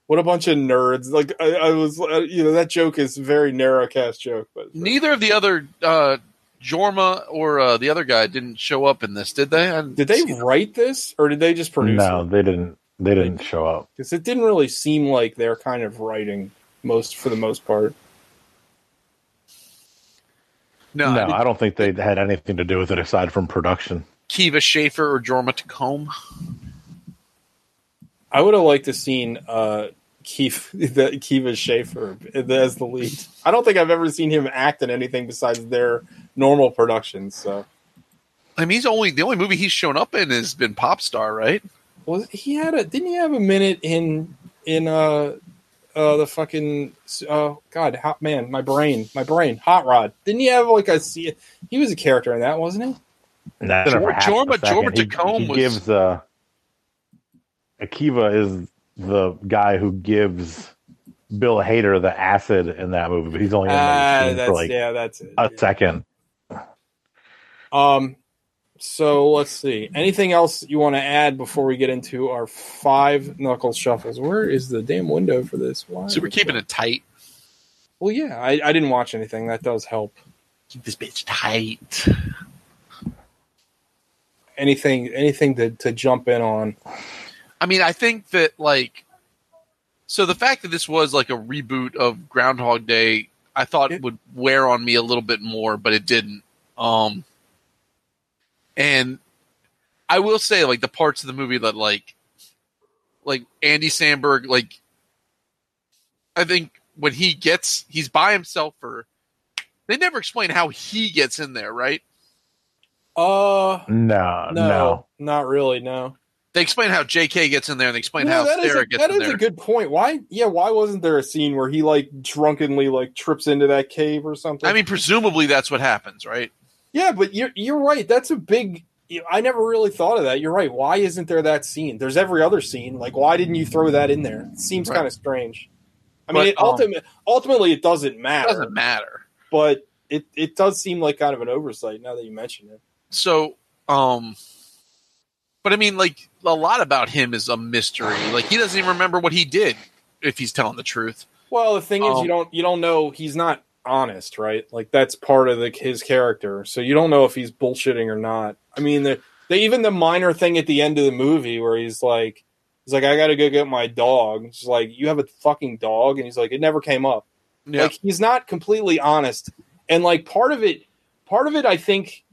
What a bunch of nerds! Like I, I was, uh, you know, that joke is a very narrow cast joke, but Neither of the other uh, Jorma or uh, the other guy didn't show up in this, did they? Didn't they see them. write this or did they just produce No, it? they didn't. They didn't show up. Because it didn't really seem like they're kind of writing most for the most part. No, no, I didn't- I don't think they had anything to do with it aside from production. Kiva Schaffer or Jorma Taccone. I would have liked to seen uh, Keith, the, Kiva Schaffer as the lead. I don't think I've ever seen him act in anything besides their normal productions. So. I mean, he's only the only movie he's shown up in has been Pop Star, right? Was he had a didn't he have a minute in in uh uh the fucking oh god hot man my brain my brain hot rod didn't he have like a he was a character in that wasn't he Nah, Jor- for Jorma- Jorma He- Taccone he was- gives uh, Akiva is the guy who gives Bill Hader the acid in that movie, but he's only in that scene that's for like yeah that's it a yeah. second. um so let's see anything else you want to add before we get into our five knuckle shuffles where is the damn window for this Why So we're keeping it tight. well yeah I, I didn't watch anything that does help Keep this bitch tight. anything anything to, to jump in on I mean, I think that like, so the fact that this was like a reboot of Groundhog Day, I thought It- would wear on me a little bit more, but it didn't. Um, and I will say, like the parts of the movie that like, like Andy Samberg, like, I think when he gets, he's by himself for. They never explain how he gets in there, right? uh No, no, no. not really no They explain how J.K. gets in there, and they explain No, how that is Sarah a, gets that in is there. a good point. Why? Yeah, why wasn't there a scene where he like drunkenly like trips into that cave or something? I mean, presumably that's what happens, right? yeah, but you're you're right. That's a big. I never really thought of that. You're right. Why isn't there that scene? There's every other scene. Like, why didn't you throw that in there? It seems Right. kind of strange. I But, mean, it um, ultimate, ultimately, it doesn't matter. It doesn't matter. But it it does seem like kind of an oversight now that you mention it. So, um, But I mean, like a lot about him is a mystery. Like he doesn't even remember what he did if he's telling the truth. Well, the thing is, Um, you don't you don't know he's not honest, right? Like that's part of the, his character, so you don't know if he's bullshitting or not. I mean, the, the even the minor thing at the end of the movie where he's like, he's like, I got to go get my dog. She's like, you have a fucking dog, and he's like, it never came up. Yeah. Like he's not completely honest, and like part of it, part of it, I think.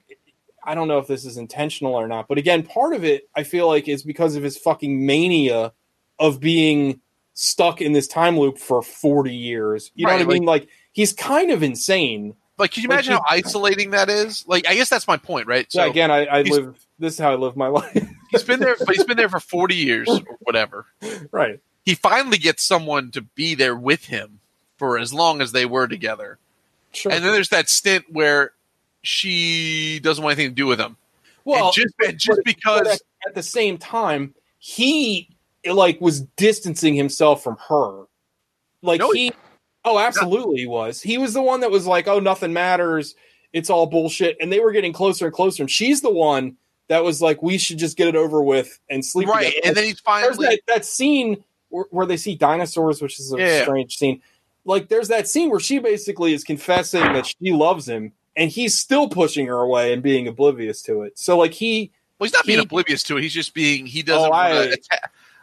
I don't know if this is intentional or not, but again, part of it I feel like is because of his fucking mania of being stuck in this time loop for 40 years. You know Right, what I mean? Like he's kind of insane. Like, can you Like, imagine how isolating that is? Like, I guess that's my point, right? So again, I, I live. This is how I live my life. he's been there, but he's been there for forty years or whatever. right. He finally gets someone to be there with him for as long as they were together. Sure. And then there's that stint where she doesn't want anything to do with him. well, and just, and just but- because but at, at the same time, he like was distancing himself from her. Like No, he, oh, absolutely, he was. He was the one that was like, "Oh, nothing matters. It's all bullshit." And they were getting closer and closer. And she's the one that was like, "We should just get it over with and sleep." right, together." and then he's there's finally that, that scene where, where they see dinosaurs, which is a Yeah. strange scene. Like, there's that scene where she basically is confessing that she loves him, and he's still pushing her away and being oblivious to it. So, like, he, Well, he's not being oblivious to it. He's just being he doesn't. Oh, I-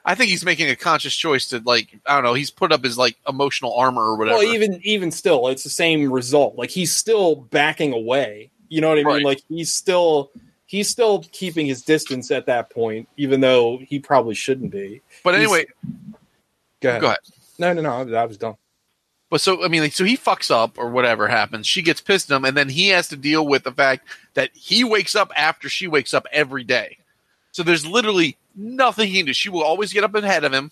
I think he's making a conscious choice to like I don't know. He's put up his like emotional armor or whatever. well, even even still, it's the same result. Like, he's still backing away. You know what I mean? Right. Like, he's still he's still keeping his distance at that point, even though he probably shouldn't be. but he's- anyway, Go ahead. go ahead. No, no, no. I was done. But so I mean, like, so he fucks up or whatever happens. She gets pissed at him, and then he has to deal with the fact that he wakes up after she wakes up every day. So there's literally nothing he can do. She will always get up ahead of him.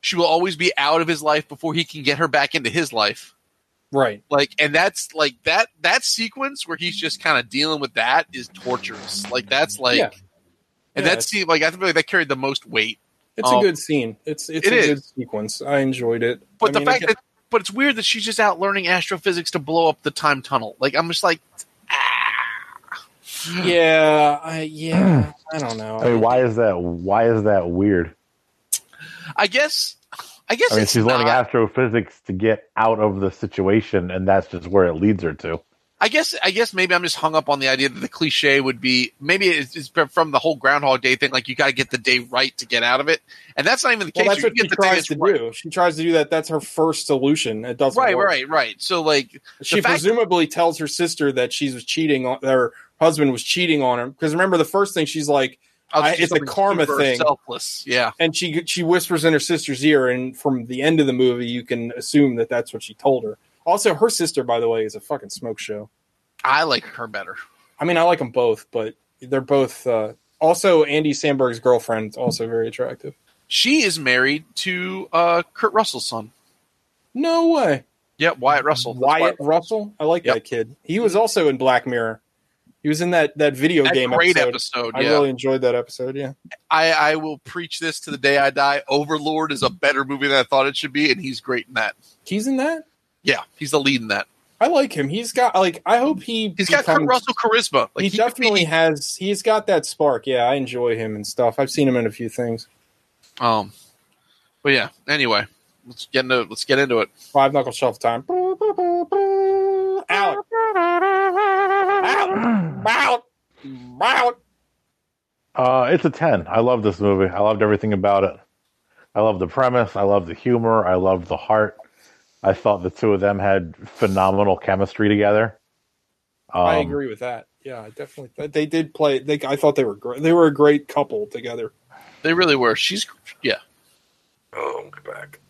She will always be out of his life before he can get her back into his life. Right. Like, and that's like that that sequence where he's just kind of dealing with that is torturous. Like that's like, Yeah. and Yeah, that scene, like I feel like that carried the most weight. It's Um, a good scene. It's it's it a is. good sequence. I enjoyed it. But I the mean, fact that, but it's weird that she's just out learning astrophysics to blow up the time tunnel. Like I'm just like, ah. yeah, I, yeah, I don't know. I mean, why is that? Why is that weird? I guess, I guess I mean, it's she's learning astrophysics to get out of the situation, and that's just where it leads her to. I guess, I guess maybe I'm just hung up on the idea that the cliche would be maybe it's, it's from the whole Groundhog Day thing. Like you got to get the day right to get out of it, and that's not even the well, case. that's You what she tries to right. do. She tries to do that. That's her first solution. It doesn't Right, work. right, right. Right. So like, She presumably tells her sister that she was cheating on her husband was cheating on her because remember the first thing she's like, oh, I'll I- it's a karma thing. Selfless, yeah. and she she whispers in her sister's ear, and from the end of the movie, you can assume that that's what she told her. Also, her sister, by the way, is a fucking smoke show. I like her better. I mean, I like them both, but they're both. Uh, also, Andy Samberg's girlfriend is also very attractive. She is married to uh, Kurt Russell's son. No way. Yeah, Wyatt Russell. That's Wyatt Russell. I like Yep. that kid. He was also in Black Mirror. He was in that that video That game great episode. episode. I yeah, really enjoyed that episode. Yeah. I, I will preach this to the day I die. Overlord is a better movie than I thought it should be, and he's great in that. He's in that. Yeah, he's the lead in that. I like him. He's got like I hope he He's got Kurt Russell charisma. Like he, he, definitely be- has. He's got that spark. Yeah, I enjoy him and stuff. I've seen him in a few things. um, but yeah. Anyway, let's get into let's get into it. Five knuckle shuffle time. Out. Out. Out. Out. Uh, it's a 10. I love this movie. I loved everything about it. I love the premise. I love the humor. I love the heart. I thought the two of them had phenomenal chemistry together. Um, I agree with that. Yeah, I definitely. They did play. They, I thought they were great. They were a great couple together. They really were. She's yeah. Oh, get back.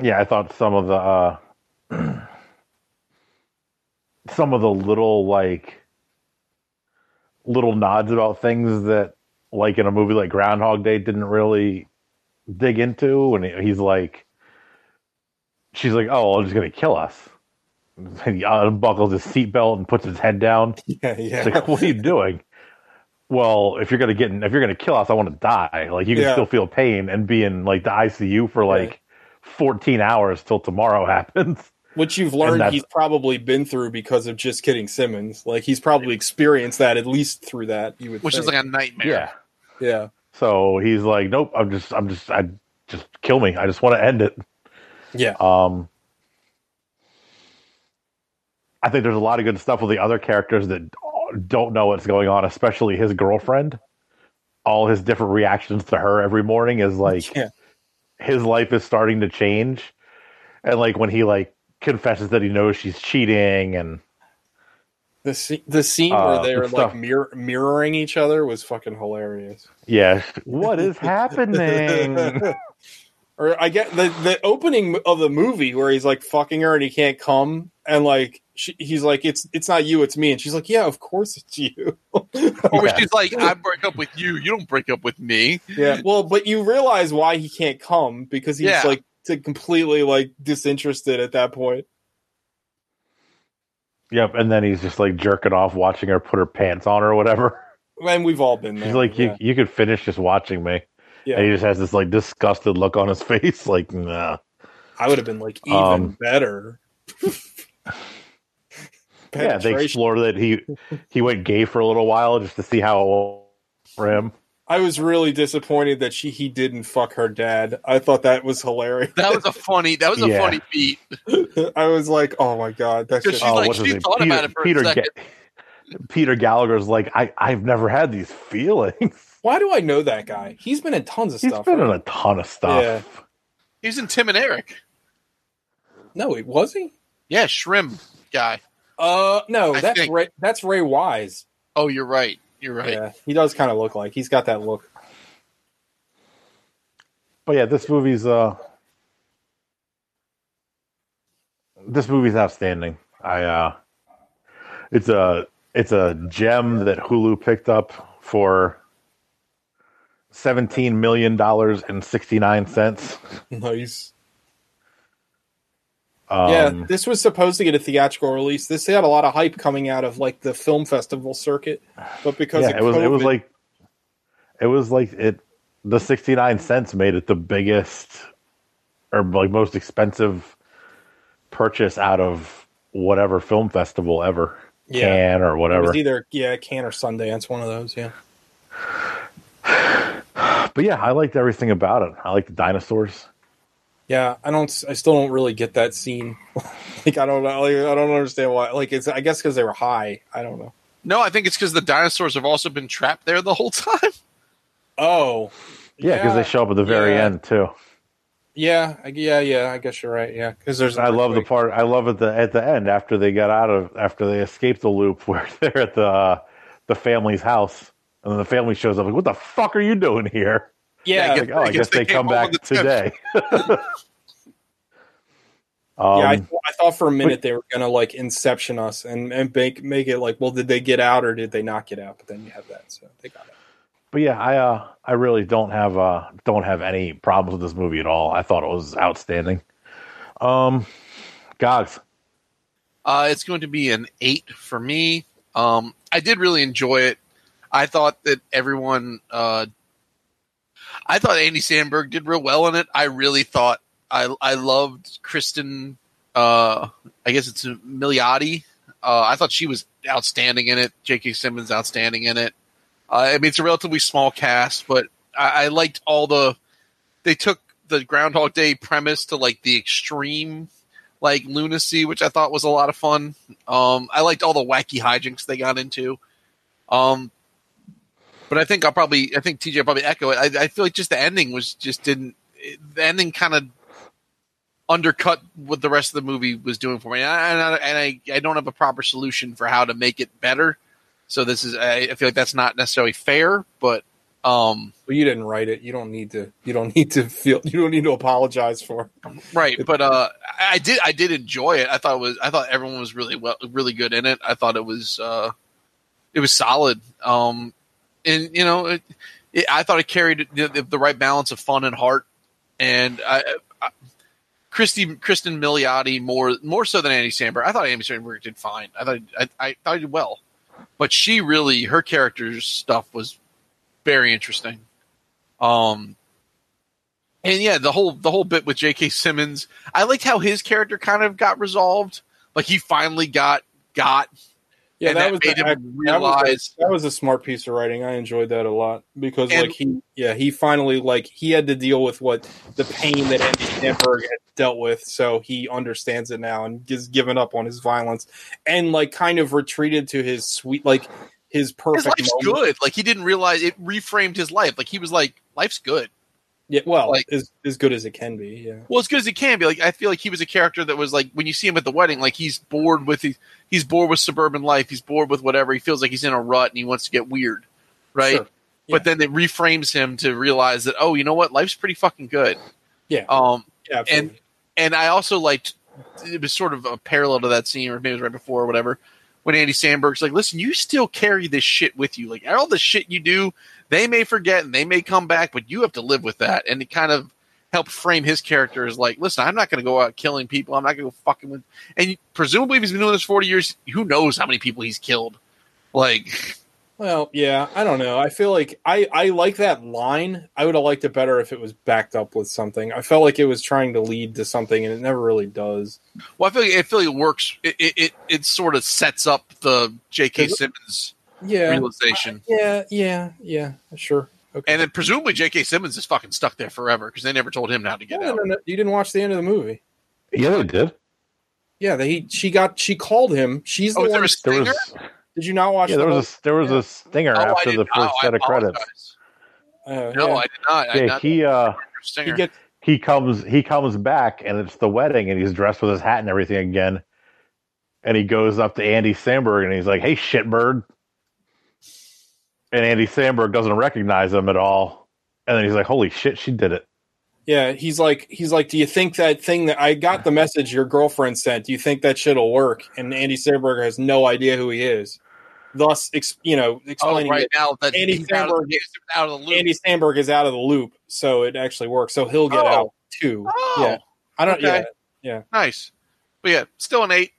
Yeah, I thought some of the uh, some of the little like little nods about things that like in a movie like Groundhog Day didn't really dig into, and he's like, she's like, "Oh, I'm just gonna kill us." And he unbuckles his seatbelt and puts his head down. Yeah, It's yeah. like, what are you doing? Well, if you're gonna get, if you're gonna kill us, I want to die. Like you can Yeah. still feel pain and be in like the ICU for like 14 hours till tomorrow happens. Which you've learned he's probably been through because of just kidding Simmons. Like he's probably experienced that at least through that. You would which is like a nightmare. Yeah. yeah. So he's like, nope. I'm just, I'm just, I just kill me. I just want to end it. Yeah. Um, I think there's a lot of good stuff with the other characters that don't know what's going on, especially his girlfriend. All his different reactions to her every morning is like Yeah. his life is starting to change, and like when he like confesses that he knows she's cheating, and The scene, the scene Uh, where they're good like mirror, mirroring each other was fucking hilarious. yeah, what is happening? or I get the the opening of the movie where he's like fucking her and he can't come, and like she, he's like, "It's it's not you, it's me," and she's like, "Yeah, of course it's you." Or Yeah. she's like, I break up with you. You don't break up with me. yeah, well, but you realize why he can't come because he's Yeah. like to completely like disinterested at that point. Yep, and then he's just like jerking off, watching her put her pants on or whatever. And we've all been there. She's like, yeah. you, you could finish just watching me. Yeah. And he just has this like disgusted look on his face, like, nah. I would have been like even Um, better. Yeah, they Penetration. explored that he he went gay for a little while just to see how it was for him. I was really disappointed that she he didn't fuck her dad. I thought that was hilarious. That was a funny. That was a Yeah. funny beat. I was like, oh my god, that's just she's like, what's she thought Peter, about it for Peter, a second. Ga- Peter Gallagher's like, I I've never had these feelings. Why do I know that guy? He's been in tons of He's stuff. He's been in a ton of stuff. Yeah. He was in Tim and Eric. No, he was he? Yeah, Shrimp guy. Uh, no, I that's think- Ray. That's Ray Wise. Oh, you're right. You're right. Yeah, he does kind of look like he's got that look. But yeah, this movie's uh this movie's outstanding. I uh it's a it's a gem that Hulu picked up for seventeen million dollars and sixty nine cents. Nice. Um, yeah, this was supposed to get a theatrical release. This had a lot of hype coming out of like the film festival circuit, but because yeah, of it was it was like it was like it the 69 cents made it the biggest or like most expensive purchase out of whatever film festival ever Yeah. Cannes or it was whatever either yeah, Cannes or Sundance, one of those. Yeah. But yeah i liked everything about it i like the dinosaurs Yeah, I don't. I still don't really get that scene. like, I don't know. Like, I don't understand why. Like, it's. I guess because they were high. I don't know. No, I think it's because the dinosaurs have also been trapped there the whole time. Oh, yeah because they show up at the very yeah. end too Yeah, I- yeah, yeah. I guess you're right. Yeah, because there's. i love the part i love at the at the end after they got out of after they escaped the loop where they're at the uh, the family's house and then the family shows up like what the fuck are you doing here Yeah, I like, oh, I, I guess, guess they they, come back the today. um, yeah. I, th- I thought for a minute they were gonna like Inception us and and make make it like, well, did they get out or did they not get out? But then you have that, so they got it. but yeah, I uh, I really don't have uh, don't have any problems with this movie at all. I thought it was outstanding. Um, Gogs, Uh, it's going to be an eight for me. Um, I did really enjoy it. I thought that everyone, uh, I thought Andy Samberg did real well in it. I really thought I I loved Cristin. Uh, I guess it's Milioti. Uh, I thought she was outstanding in it. J.K. Simmons outstanding in it. Uh, I mean, it's a relatively small cast, but I, I liked all the. They took the Groundhog Day premise to like the extreme like lunacy, which I thought was a lot of fun. Um, I liked all the wacky hijinks they got into. Um, but I think I'll probably, I think TJ probably echo it. I, I feel like just the ending was just didn't, the ending kind of undercut what the rest of the movie was doing for me. And I, and I, and I, I don't have a proper solution for how to make it better. So this is, I, I feel like that's not necessarily fair, but, um, Well, you didn't write it. You don't need to. You don't need to feel. You don't need to apologize for. it. right but uh i did i did enjoy it i thought it was i thought everyone was really well really good in it i thought it was uh it was solid um and you know it, it, i thought it carried the, the right balance of fun and heart and i, I Christy, Cristin Milioti more more so than Andy Samberg. I thought Andy Samberg did fine. I thought I, I thought he did well, but she really her character's stuff was very interesting. Um, and yeah, the whole the whole bit with J.K. Simmons, I liked how his character kind of got resolved. Like he finally got got. Yeah, and that, was made him that was a, that was a smart piece of writing. I enjoyed that a lot because And- like he yeah he finally like he had to deal with what the pain that Andy Samberg had dealt with, so he understands it now and has given up on his violence and like kind of retreated to his sweet like his his perfect life's moment. good. Like he didn't realize it reframed his life. Like he was like, life's good. Yeah, well, Like- as as good as it can be. Yeah. Well, as good as it can be. Like I feel like he was a character that was like when you see him at the wedding, like he's bored with his, he's bored with suburban life. He's bored with whatever. He feels like he's in a rut and he wants to get weird, right? Sure. But then it reframes him to realize that oh, you know what, life's pretty fucking good. Yeah. Um, yeah absolutely. and and I also liked it was sort of a parallel to that scene, or maybe it was right before or whatever, when Andy Samberg's like, "Listen, you still carry this shit with you. Like all the shit you do, they may forget and they may come back, but you have to live with that." And it kind of helped frame his character as like, "Listen, I'm not going to go out killing people. I'm not going to go fucking with." And presumably, if he's been doing this 40 years, who knows how many people he's killed? Like, Well, yeah, I don't know. I feel like I I like that line. I would have liked it better if it was backed up with something. I felt like it was trying to lead to something, and it never really does. well, I feel like I feel like it works. It it, it, it sort of sets up the J.K. Simmons Yeah, realization. yeah, yeah, yeah. Sure. Okay. And then presumably J.K. Simmons is fucking stuck there forever because they never told him how to get No, out. no, no, you didn't watch the end of the movie. Yeah, they did. Yeah, they she got she called him. She's the Oh, is one. there a There stinger? was did you not watch? yeah, there the was a there was a stinger Oh, after the first oh, set of credits. uh, No, yeah. I did not. I Yeah, not he uh he gets he comes he comes back and it's the wedding and he's dressed with his hat and everything again. And he goes up to Andy Samberg and he's like, "Hey, shitbird." And Andy Samberg doesn't recognize him at all. And then he's like, "Holy shit, she did it." Yeah, he's like, he's like, do you think that thing that I got the message your girlfriend sent? Do you think that shit'll work? And Andy Samberg has no idea who he is, thus, ex, you know, explaining oh, explaining right it. now that Andy he's out, of, Samberg- he's out of the loop. Andy Samberg is out of the loop, so it actually works. So he'll get Oh. out too. Oh, Yeah, I don't. okay. Yeah, nice. But yeah, still an eight.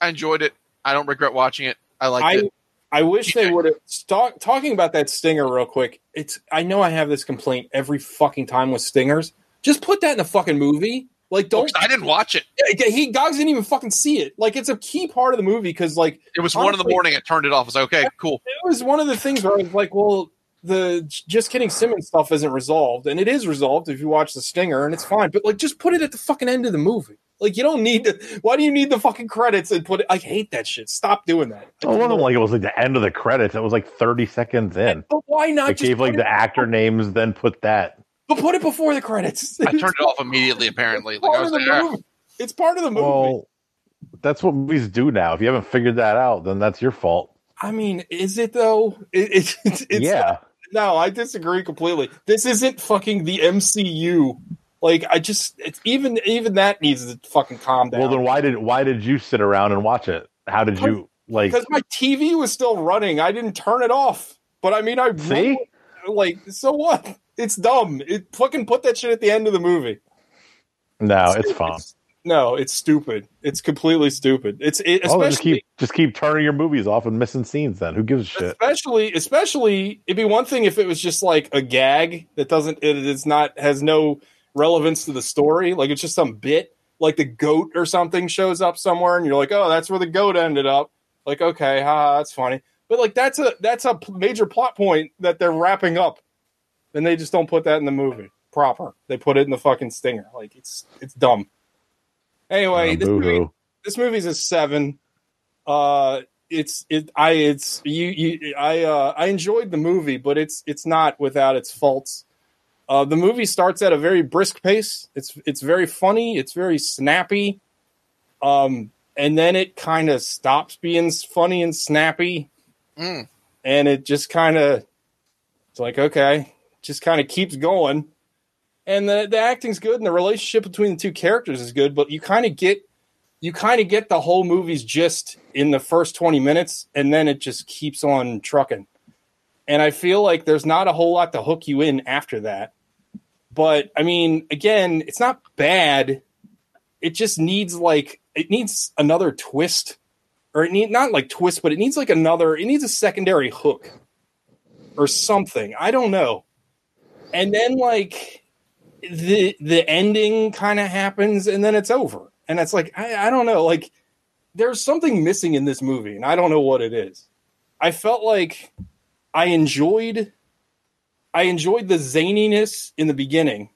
I enjoyed it. I don't regret watching it. I liked I it. I wish they would have talk, talking about that stinger real quick. It's I know I have this complaint every fucking time with stingers. Just put that in a fucking movie. Like, don't. I didn't watch it. Yeah, He Gogs didn't even fucking see it. Like, it's a key part of the movie because, like, It was one in the morning. I turned it off. Was like, okay, cool. it was one of the things where I was like, well, the just kidding Simmons stuff isn't resolved, and it is resolved if you watch the stinger, and it's fine. But like, just put it at the fucking end of the movie. Like, you don't need to. Why do you need the fucking credits and put it? I hate that shit. Stop doing that. It wasn't like it was like the end of the credits. It was like 30 seconds in. But why not? It just gave like the it- actor names, then put that. But put it before the credits. I turned it off immediately. Apparently, It's like I part was of the "Ah." movie. It's part of the movie. Well, that's what movies do now. If you haven't figured that out, then that's your fault. I mean, is it though? It, it, it's, it's yeah. No, I disagree completely. This isn't fucking the MCU. Like, I just it's even even that needs to fucking calm down. Well, then why did why did you sit around and watch it? How did you like? because my TV was still running. I didn't turn it off. But I mean, I See? like so what? It's dumb. It fucking put that shit at the end of the movie. No, it's fine. It's- no, it's stupid. It's completely stupid. It's it, Oh, just especially keep just keep turning your movies off and missing scenes. Then who gives a shit? especially especially it'd be one thing if it was just like a gag that doesn't it is not has no relevance to the story like it's just some bit like the goat or something shows up somewhere and you're like oh that's where the goat ended up like okay ha that's funny but like that's a that's a major plot point that they're wrapping up and they just don't put that in the movie proper they put it in the fucking stinger like it's it's dumb anyway Oh, this movie, this movie's a seven. Uh, it's it. I it's you. You. I. Uh, I enjoyed the movie, but it's it's not without its faults. Uh, the movie starts at a very brisk pace. It's it's very funny. It's very snappy. Um, and then it kind of stops being funny and snappy, Mm. and it just kind of it's like okay, just kind of keeps going. And the the acting's good, and the relationship between the two characters is good. But you kind of get you kind of get the whole movie's gist in the first 20 minutes and then it just keeps on trucking and i feel like there's not a whole lot to hook you in after that but i mean again it's not bad it just needs like it needs another twist or it need not like twist but it needs like another it needs a secondary hook or something i don't know and then like the the ending kind of happens and then it's over. And it's like I, I don't know, like there's something missing in this movie, and I don't know what it is. I felt like I enjoyed I enjoyed the zaniness in the beginning.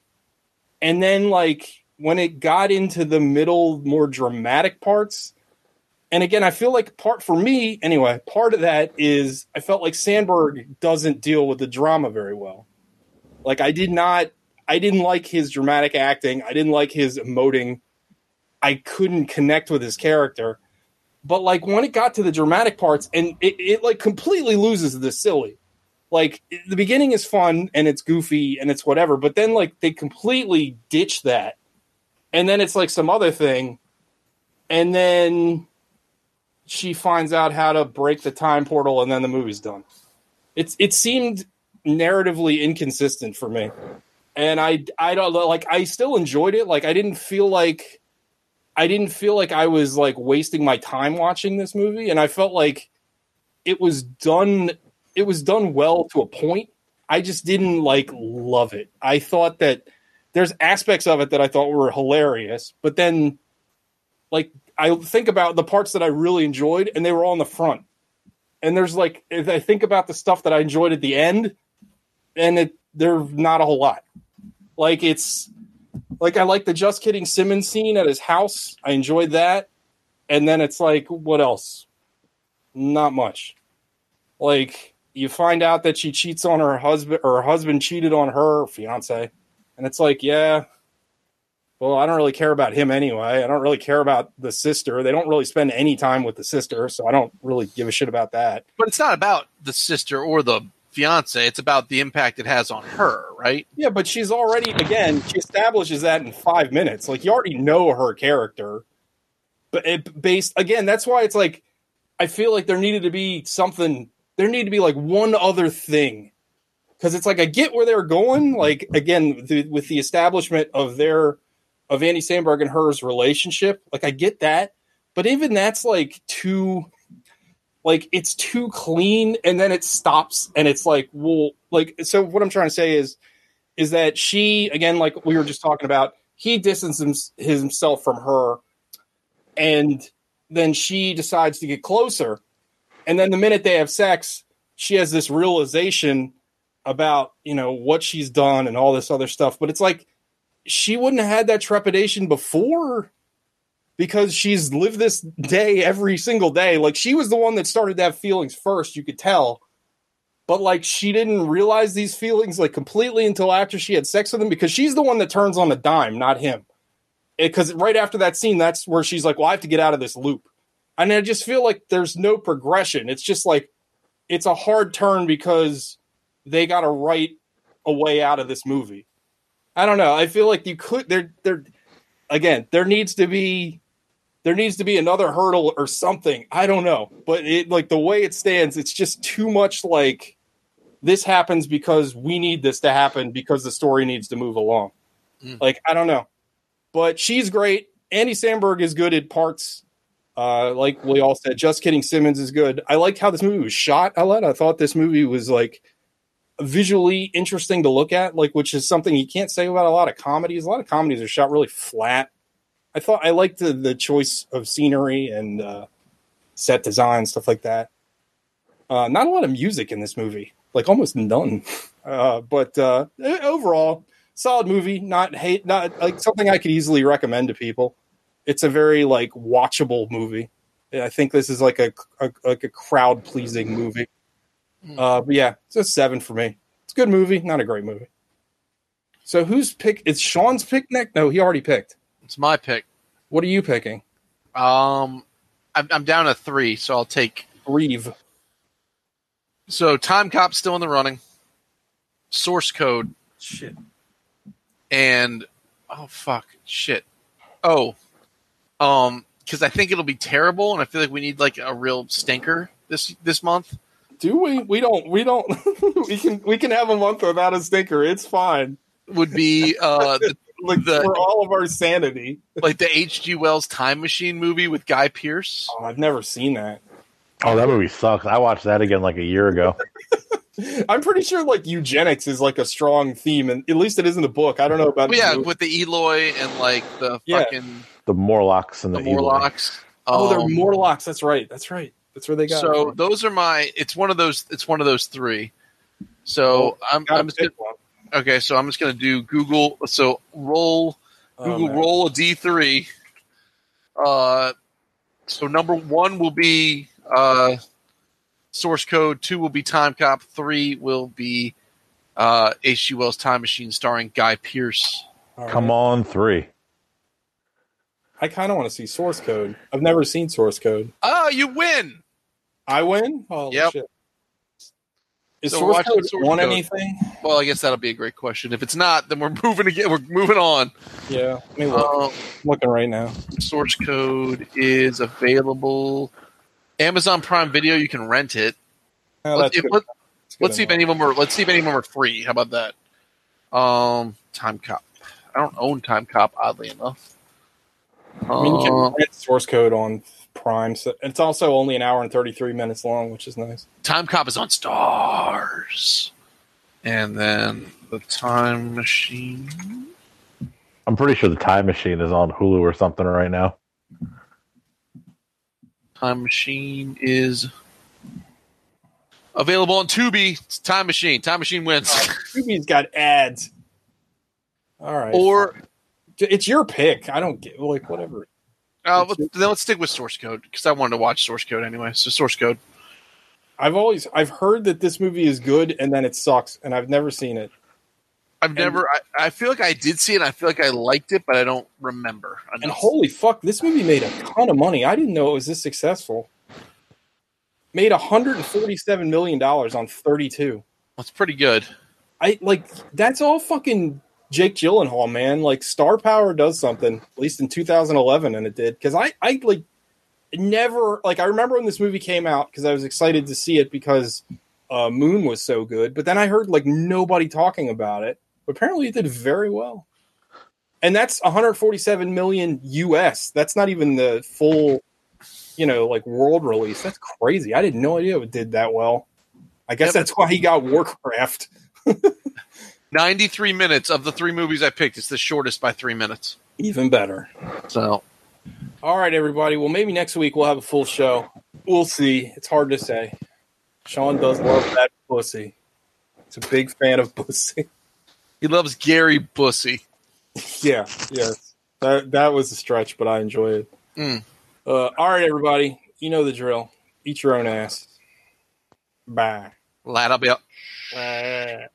And then like when it got into the middle more dramatic parts, and again, I feel like part for me anyway, part of that is I felt like Samberg doesn't deal with the drama very well. Like I did not I didn't like his dramatic acting. I didn't like his emoting. I couldn't connect with his character. But like when it got to the dramatic parts and it, it like completely loses the silly. Like the beginning is fun and it's goofy and it's whatever, but then like they completely ditch that. And then it's like some other thing. And then she finds out how to break the time portal and then the movie's done. It's it seemed narratively inconsistent for me. And I I don't like I still enjoyed it. Like I didn't feel like I didn't feel like I was like wasting my time watching this movie and I felt like it was done it was done well to a point. I just didn't like love it. I thought that there's aspects of it that I thought were hilarious, but then like I think about the parts that I really enjoyed and they were all in the front. And there's like if I think about the stuff that I enjoyed at the end and it there's not a whole lot. Like it's like I like the just kidding Simmons scene at his house. I enjoyed that. And then it's like, what else? Not much. Like you find out that she cheats on her husband or her husband cheated on her fiance. And it's like, yeah. Well, I don't really care about him anyway. I don't really care about the sister. They don't really spend any time with the sister, so I don't really give a shit about that. But it's not about the sister or the fiance. It's about the impact it has on her, right? Yeah, but she's already again. She establishes that in five minutes. Like you already know her character, but it, based again. That's why it's like I feel like there needed to be something. There need to be like one other thing because it's like I get where they're going. Like again, the, with the establishment of their of Andy Samberg and her's relationship, like I get that, but even that's like too like it's too clean and then it stops and it's like well like so what i'm trying to say is is that she again like we were just talking about he distances himself from her and then she decides to get closer and then the minute they have sex she has this realization about you know what she's done and all this other stuff but it's like she wouldn't have had that trepidation before because she's lived this day every single day. Like she was the one that started to have feelings first, you could tell. But like she didn't realize these feelings like completely until after she had sex with him because she's the one that turns on the dime, not him. Because right after that scene, that's where she's like, "Well, I have to get out of this loop," and I just feel like there's no progression. It's just like it's a hard turn because they got to write a way out of this movie. I don't know. I feel like you could there there again, there needs to be there needs to be another hurdle or something. I don't know, but it like the way it stands, it's just too much like this happens because we need this to happen because the story needs to move along. Mm. Like I don't know, but she's great. Andy Samberg is good at parts. Uh, like we all said, just kidding. Simmons is good. I liked how this movie was shot. a lot. I thought this movie was like visually interesting to look at, like which is something you can't say about a lot of comedies. A lot of comedies are shot really flat I thought I liked the, the choice of scenery and uh, set design stuff like that. Uh, not a lot of music in this movie, like almost none. Uh, but uh, overall, solid movie. Not hate, not like something I could easily recommend to people. It's a very like watchable movie. I think this is like a, a like a crowd pleasing movie. Hmm. Uh, but yeah, it's a seven for me. It's a good movie, not a great movie. So who's pick? It's Sean's pick next. No, he already picked. It's my pick. What are you picking? Um, I'm, I'm down to three, so I'll take Reeve. So Time Cop still in the running. Source Code. Shit. And oh fuck, shit. Oh, um, because I think it'll be terrible, and I feel like we need like a real stinker this this month. Do we? We don't. We don't. we can. We can have a month without a stinker. It's fine. Would be uh the like the, for all of our sanity. like the H.G. Wells Time Machine movie with Guy Pearce. Oh, I've never seen that. Oh, that movie sucks. I watched that again like a year ago. I'm pretty sure like eugenics is like a strong theme, and at least it is in the book. I don't know about But yeah, the movie. with the Eloi and like the Yeah. fucking The Morlocks and the the, Eloi. Morlocks. oh, they're Um, Morlocks. That's right. That's right. That's where they got. So from. those are my. It's one of those. It's one of those three. So I'm. I'm just gonna, one. okay. So I'm just gonna do Google. So roll Oh, Google man. roll a D three. Uh, so number one will be uh, source code. Two will be Time Cop. Three will be uh, H.G. Wells' Time Machine, starring Guy Pearce. All right. Come on, three. I kind of want to see source code. I've never seen source code. Oh, you win! I win. Oh Yep. shit. Is So source code source on code. anything? Well, I guess that'll be a great question. If it's not, then we're moving again. We're moving on. Yeah. I mean, um, I'm looking right now. source code is available. Amazon Prime Video, you can rent it. Oh, let's, if- let, us see if any of them are. Let's see if any of them are free. How about that? Um, Time Cop. I don't own Time Cop. Oddly enough. I mean, you can Uh, source code on Prime. So it's also only an hour and 33 minutes long, which is nice. Time Cop is on Starz, and then the Time Machine. I'm pretty sure the Time Machine is on Hulu or something right now. Time Machine is available on Tubi. It's Time Machine. Time Machine wins. Tubi's got ads. All right. or it's your pick. I don't get like whatever. uh, let- then let's stick with source code because I wanted to watch source code anyway. So source code. I've always I've heard that this movie is good and then it sucks, and I've never seen it. I've never. I, I feel like I did see it. and I feel like I liked it, but I don't remember. And holy fuck, this movie made a ton of money. I didn't know it was this successful. Made 147 million dollars on 32. That's pretty good. I like that's all fucking Jake Gyllenhaal, man. Like Star Power does something, at least in 2011, and it did. Because I, I like never like I remember when this movie came out because I was excited to see it because uh, Moon was so good. But then I heard like nobody talking about it. But apparently, it did very well. And that's 147 million US. That's not even the full, you know, like world release. That's crazy. I didn't no idea it did that well. I guess that's why he got Warcraft. Ninety-three minutes of the three movies I picked. It's the shortest by three minutes. Even better. So All right, everybody. Well, maybe next week we'll have a full show. We'll see. It's hard to say. Sean does love that pussy. He's a big fan of pussy. he loves Gary Busey. yeah, yes. That that was a stretch, but I enjoy it. Mm. Uh, all right, everybody. You know the drill. Eat your own ass. Bye. Lad, I'll be up. Bye.